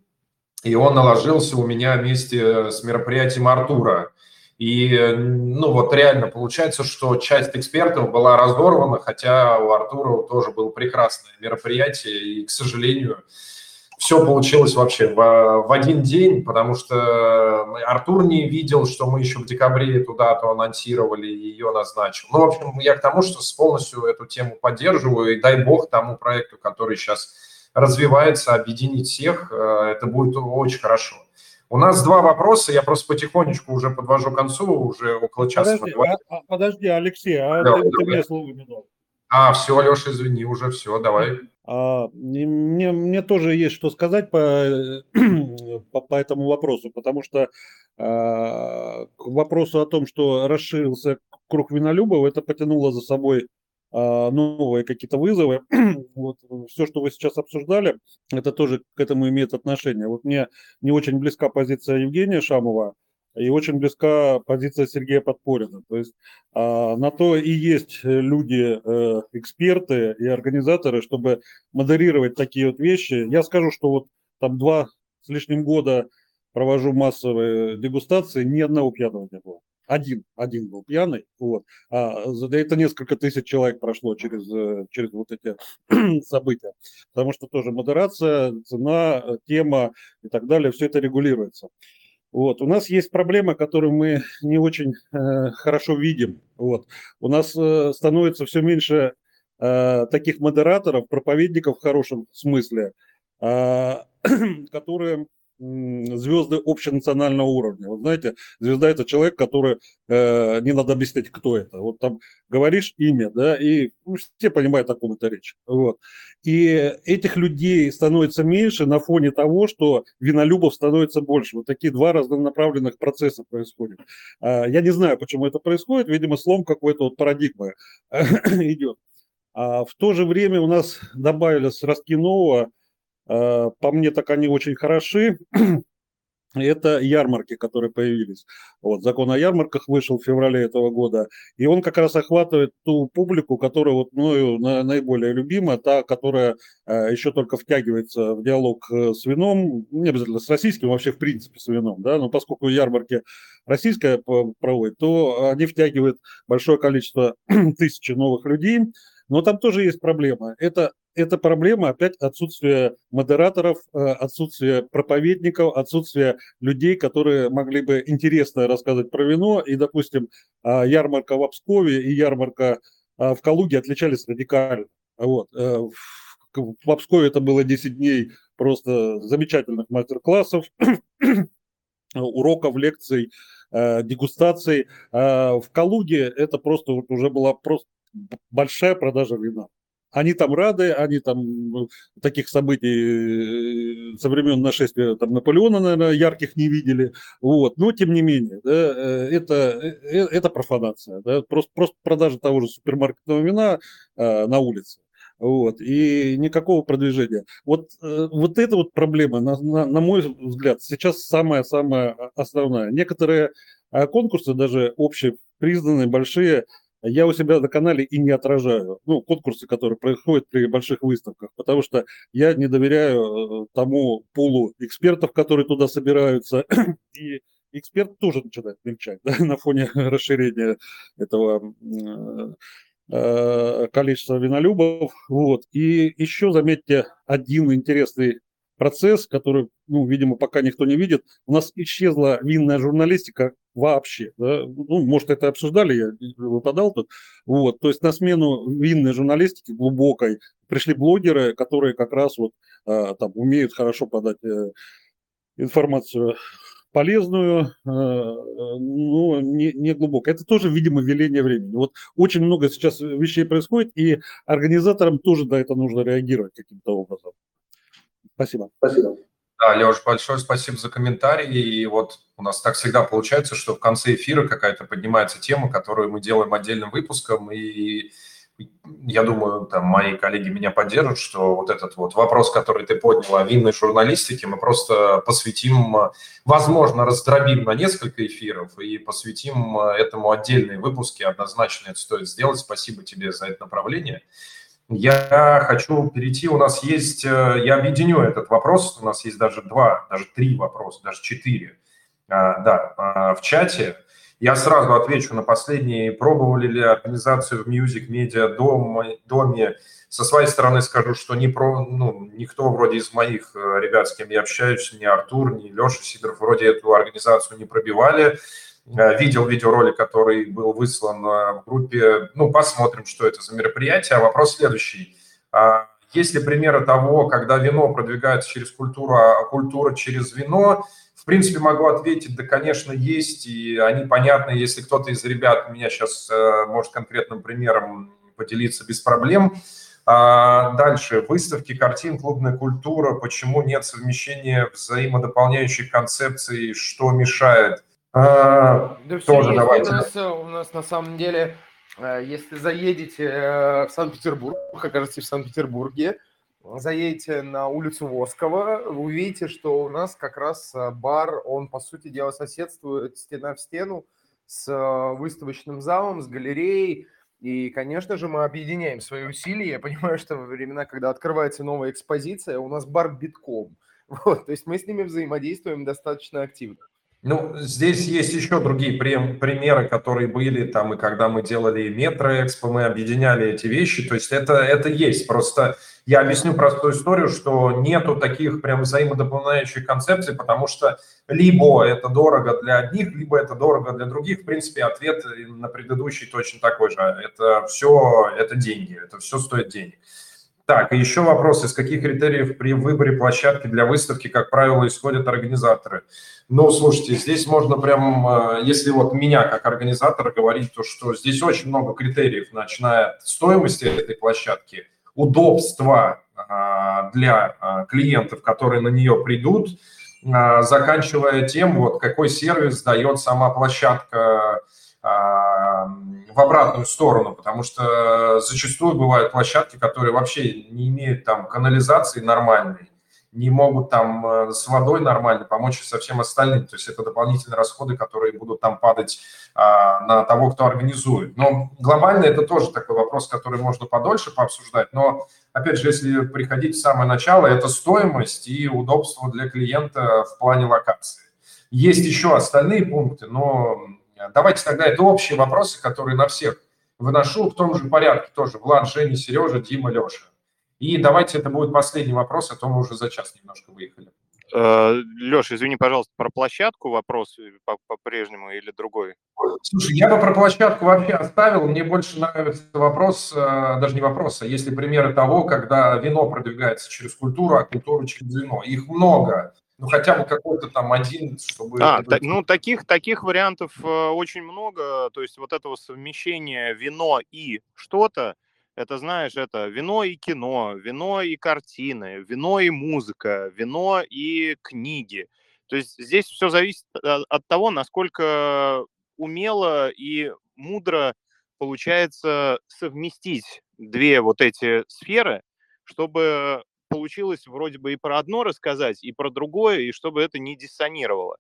и он наложился у меня вместе с мероприятием Артура. И, ну, вот реально получается, что часть экспертов была разорвана, хотя у Артура тоже было прекрасное мероприятие, и, к сожалению, все получилось вообще в, в один день, потому что Артур не видел, что мы еще в декабре эту дату анонсировали и ее назначил. Ну, в общем, я к тому, что с полностью эту тему поддерживаю, и дай бог тому проекту, который сейчас развивается, объединить всех, э, это будет очень хорошо. У нас два вопроса, я просто потихонечку уже подвожу к концу, уже около часа. Подожди, а, а, подожди Алексей, а да, ты, ты мне слово не дал. А, все, Леша, извини, уже все, давай. А, мне, мне тоже есть что сказать по, (clears throat) по, по этому вопросу, потому что а, к вопросу о том, что расширился круг винолюбов, это потянуло за собой а, новые какие-то вызовы. (clears throat) вот, все, что вы сейчас обсуждали, это тоже к этому имеет отношение. Вот мне не очень близка позиция Евгения Шамова, и очень близка позиция Сергея Подпорина. То есть а, на то и есть люди, э, эксперты и организаторы, чтобы модерировать такие вот вещи. Я скажу, что вот там два с лишним года провожу массовые дегустации, ни одного пьяного не было. один, один был пьяный, вот. А это несколько тысяч человек прошло через, э, через вот эти (clears throat) события, потому что тоже модерация, цена, тема и так далее, все это регулируется. Вот. У нас есть проблема, которую мы не очень э, хорошо видим. Вот. У нас э, становится все меньше э, таких модераторов, проповедников в хорошем смысле, э, (clears throat) которые звезды общенационального уровня. Вот знаете, звезда это человек, который э, не надо объяснять, кто это. Вот там говоришь имя, да, и ну, все понимают, о ком это речь. Вот. И этих людей становится меньше на фоне того, что винолюбов становится больше. Вот такие два разнонаправленных процесса происходят. А, я не знаю, почему это происходит. Видимо, слом какой-то вот парадигмы (clears throat) идет. А в то же время у нас добавились ростки нового, Э, по мне, так они очень хороши. (clears throat) Это ярмарки, которые появились. Вот, закон о ярмарках вышел в феврале этого года, и он как раз охватывает ту публику, которая вот мною наиболее любима, та, которая э, еще только втягивается в диалог э, с вином, не обязательно с российским, вообще в принципе с вином, да, но поскольку ярмарки российская проводит, то они втягивают большое количество (clears throat) тысяч новых людей, но там тоже есть проблема. Это это проблема опять отсутствия модераторов, э, отсутствие проповедников, отсутствие людей, которые могли бы интересно рассказывать про вино. И, допустим, а, ярмарка в Обскове и ярмарка а, в Калуге отличались радикально. Вот. Э, в Обскове это было 10 дней просто замечательных мастер-классов, (clears throat) уроков, лекций, э, дегустаций. А в Калуге это просто уже была просто большая продажа вина. Они там рады, они там ну, таких событий э, со времен нашествия там, Наполеона, наверное, ярких не видели. Вот. Но тем не менее, да, э, это, э, это профанация. Да, просто, просто продажа того же супермаркетного вина а, на улице. Вот, и никакого продвижения. Вот, вот эта вот проблема, на, на, на мой взгляд, сейчас самая-самая основная. Некоторые а, конкурсы, даже общепризнанные, большие, я у себя на канале и не отражаю, ну, конкурсы, которые происходят при больших выставках, потому что я не доверяю э, тому пулу экспертов, которые туда собираются, (clears throat) и эксперт тоже начинает мельчать (laughs) да, на фоне (laughs) расширения этого э, э, количества винолюбов. Вот. И еще, заметьте, один интересный процесс, который, ну, видимо, пока никто не видит. У нас исчезла винная журналистика вообще. Да? Ну, может, это обсуждали, я выпадал тут. Вот. То есть на смену винной журналистики глубокой пришли блогеры, которые как раз вот а, там умеют хорошо подать э, информацию полезную, э, но не, не глубоко. Это тоже, видимо, веление времени. Вот очень много сейчас вещей происходит, и организаторам тоже на это нужно реагировать каким-то образом. Спасибо. Спасибо. Да, Леш, большое спасибо за комментарий. И вот у нас так всегда получается, что в конце эфира какая-то поднимается тема, которую мы делаем отдельным выпуском. И я думаю, там мои коллеги меня поддержат, что вот этот вот вопрос, который ты поднял о винной журналистике, мы просто посвятим, возможно, раздробим на несколько эфиров и посвятим этому отдельные выпуски. Однозначно это стоит сделать. Спасибо тебе за это направление. Я хочу перейти, у нас есть, э, я объединю этот вопрос, у нас есть даже два, даже три вопроса, даже четыре, а, да, а, в чате. Я сразу отвечу на последний. Пробовали ли организацию в Music Media доме, доме? Со своей стороны скажу, что не про, ну, никто вроде из моих э, ребят, с кем я общаюсь, ни Артур, ни Леша Сидоров, вроде эту организацию не пробивали. Э, видел видеоролик, который был выслан э, в группе. Ну, посмотрим, что это за мероприятие. Вопрос следующий. А есть ли примеры того, когда вино продвигается через культуру, а культура через вино? В принципе, могу ответить, да, конечно, есть, и они понятны. Если кто-то из ребят меня сейчас э, может конкретным примером поделиться без проблем. А дальше. Выставки картин, клубная культура. Почему нет совмещения взаимодополняющих концепций? Что мешает? А, да тоже все давайте. У нас, у нас на самом деле, э, если заедете э, в Санкт-Петербург, окажетесь в Санкт-Петербурге, заедете на улицу Воскова, вы увидите, что у нас как раз э, бар, он, по сути дела, соседствует стена в стену с выставочным залом, с галереей, и, конечно же, мы объединяем свои усилия. Я понимаю, что во времена, когда открывается новая экспозиция, у нас бар битком. (laughs) Вот, то есть мы с ними взаимодействуем достаточно активно. Ну, здесь есть еще другие примеры, которые были там, и когда мы делали метро-экспо, мы объединяли эти вещи, то есть это, это есть. Просто я объясню простую историю, что нету таких прям взаимодополняющих концепций, потому что либо это дорого для одних, либо это дорого для других. В принципе, ответ на предыдущий точно такой же. Это все, это деньги, это все стоит денег. Так, и еще вопрос, из каких критериев при выборе площадки для выставки, как правило, исходят организаторы? Ну, слушайте, здесь можно прям, э, если вот меня как организатора говорить, то что здесь очень много критериев, начиная от стоимости этой площадки, удобства а, для а, клиентов, которые на нее придут, а, заканчивая тем, вот какой сервис дает сама площадка в обратную сторону, потому что зачастую бывают площадки, которые вообще не имеют там канализации нормальной, не могут там э, с водой нормально помочь со всем остальным. То есть это дополнительные расходы, которые будут там падать а, на того, кто организует. Но глобально это тоже такой вопрос, который можно подольше пообсуждать. Но, опять же, если приходить в самое начало, это стоимость и удобство для клиента в плане локации. Есть еще остальные пункты, но Давайте тогда это общие вопросы, которые на всех выношу в том же порядке тоже. Влад, Женя, Сережа, Дима, Леша. И давайте это будет последний вопрос, а то мы уже за час немножко выехали. Э, Леша, извини, пожалуйста, про площадку вопрос по-прежнему или другой? Слушай, я бы про площадку вообще оставил. Мне больше нравится вопрос, э, даже не вопрос, а если примеры того, когда вино продвигается через культуру, а культура через вино. Их много ну хотя бы какой-то там один, чтобы... А, та, ну таких, таких вариантов э, очень много, то есть вот этого совмещения вино и что-то, это, знаешь, это вино и кино, вино и картины, вино и музыка, вино и книги. То есть здесь все зависит от того, насколько умело и мудро получается совместить две вот эти сферы, чтобы получилось вроде бы и про одно рассказать, и про другое, и чтобы это не диссонировало.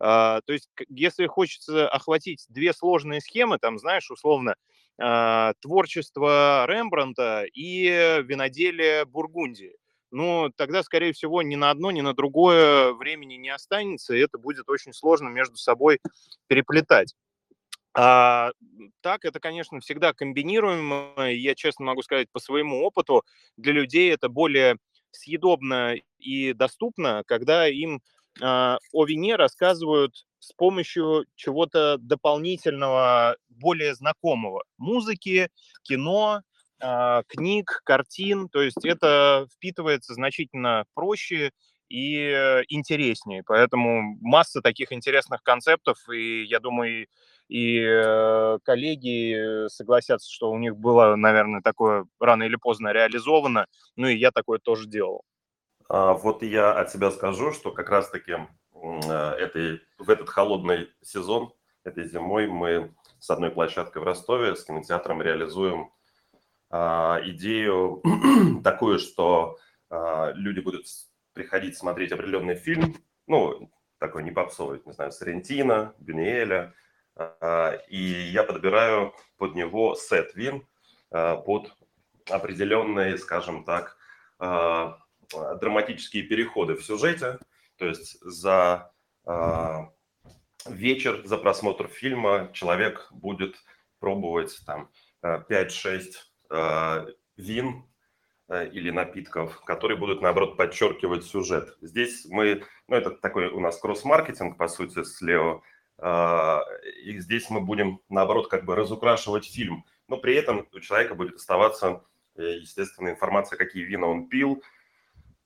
А, то есть, если хочется охватить две сложные схемы, там, знаешь, условно, а, творчество Рембранта и виноделие Бургундии, ну, тогда, скорее всего, ни на одно, ни на другое времени не останется, и это будет очень сложно между собой переплетать. А, так, это, конечно, всегда комбинируемо. Я честно могу сказать по своему опыту, для людей это более съедобно и доступно, когда им э, о вине рассказывают с помощью чего-то дополнительного, более знакомого. Музыки, кино, э, книг, картин. То есть это впитывается значительно проще и интереснее. Поэтому масса таких интересных концептов, и я думаю, и э, коллеги согласятся, что у них было, наверное, такое рано или поздно реализовано, ну и я такое тоже делал. А, вот я от себя скажу, что как раз-таки э, этой, в этот холодный сезон, этой зимой мы с одной площадкой в Ростове, с кинотеатром реализуем а, идею (clears throat) такую, что а, люди будут приходить смотреть определенный фильм, ну, такой не попсовый, не знаю, Сарентино, Бюнюэля, а, и я подбираю под него сет вин а, под определенные, скажем так, а, драматические переходы в сюжете. То есть за вечер, за просмотр фильма человек будет пробовать там 5-6 вин или напитков, которые будут, наоборот, подчеркивать сюжет. Здесь мы, ну, это такой у нас кросс-маркетинг, по сути, с Лео а, и здесь мы будем, наоборот, как бы разукрашивать фильм. Но при этом у человека будет оставаться, э, естественно, информация, какие вина он пил,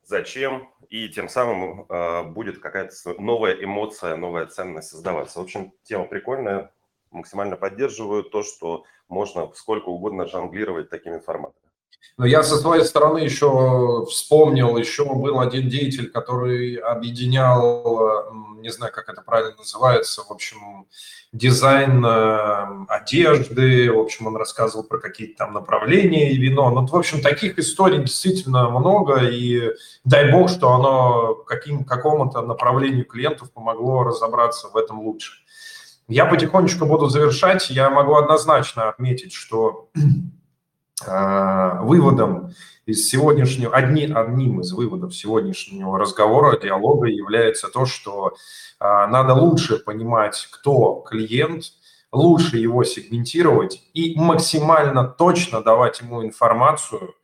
зачем, и тем самым а, будет какая-то новая эмоция, новая ценность создаваться. В общем, тема прикольная, максимально поддерживаю то, что можно сколько угодно жонглировать такими форматами. Но я со своей стороны еще вспомнил, еще был один деятель, который объединял, не знаю, как это правильно называется, в общем, дизайн э, одежды, в общем, он рассказывал про какие-то там направления и вино. Ну, в общем, таких историй действительно много, и дай бог, что оно каким, какому-то направлению клиентов помогло разобраться в этом лучше. Я потихонечку буду завершать. Я могу однозначно отметить, что выводом из сегодняшнего, одни, одним из выводов сегодняшнего разговора, диалога является то, что надо лучше понимать, кто клиент, лучше его сегментировать и максимально точно давать ему информацию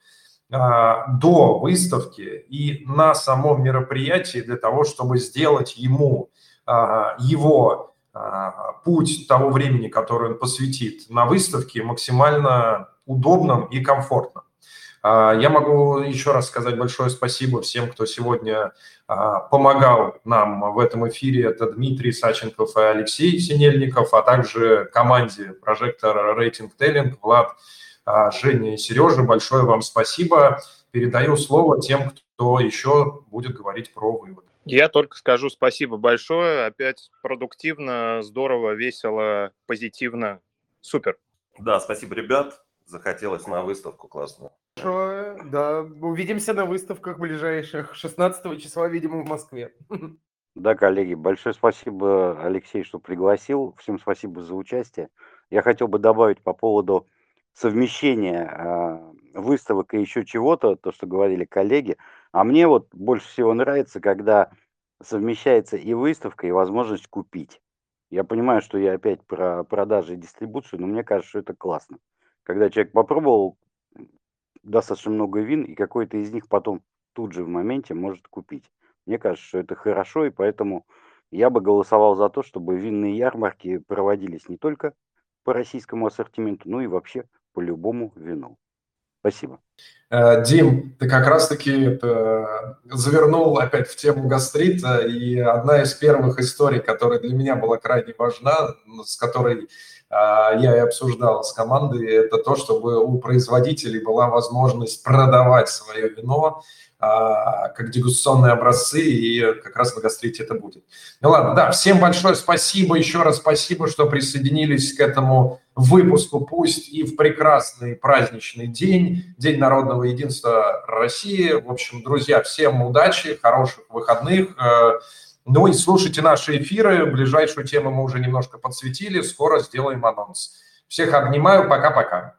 до выставки и на самом мероприятии для того, чтобы сделать ему его путь того времени, который он посвятит на выставке, максимально удобным и комфортным. А, я могу еще раз сказать большое спасибо всем, кто сегодня а, помогал нам в этом эфире. Это Дмитрий Саченков и Алексей Синельников, а также команде Прожектор Рейтинг Теллинг, Влад, а, Женя и Сережа. Большое вам спасибо. Передаю слово тем, кто еще будет говорить про вывод. Я только скажу спасибо большое. Опять продуктивно, здорово, весело, позитивно. Супер. Да, спасибо, ребят. Захотелось на выставку классную. Хорошо, да. Увидимся на выставках ближайших. 16 числа, видимо, в Москве. (laughs) Да, коллеги, большое спасибо, Алексей, что пригласил. Всем спасибо за участие. Я хотел бы добавить по поводу совмещения э, выставок и еще чего-то, то, что говорили коллеги. А мне вот больше всего нравится, когда совмещается и выставка, и возможность купить. Я понимаю, что я опять про продажи и дистрибуцию, но мне кажется, что это классно. Когда человек попробовал достаточно много вин, и какой-то из них потом тут же в моменте может купить. Мне кажется, что это хорошо, и поэтому я бы голосовал за то, чтобы винные ярмарки проводились не только по российскому ассортименту, но и вообще по любому вину. Спасибо. Э, Дим, ты как раз-таки завернул опять в тему гастрита, и одна из первых историй, которая для меня была крайне важна, с которой а, я и обсуждал с командой, это то, чтобы у производителей была возможность продавать свое вино а, как дегустационные образцы, и как раз на гастрите это будет. Ну ладно, да, всем большое спасибо, еще раз спасибо, что присоединились к этому выпуску, пусть и в прекрасный праздничный день, День народного единства России. В общем, друзья, всем удачи, хороших выходных, э, ну и слушайте наши эфиры. Ближайшую тему мы уже немножко подсветили. Скоро сделаем анонс. Всех обнимаю. Пока-пока.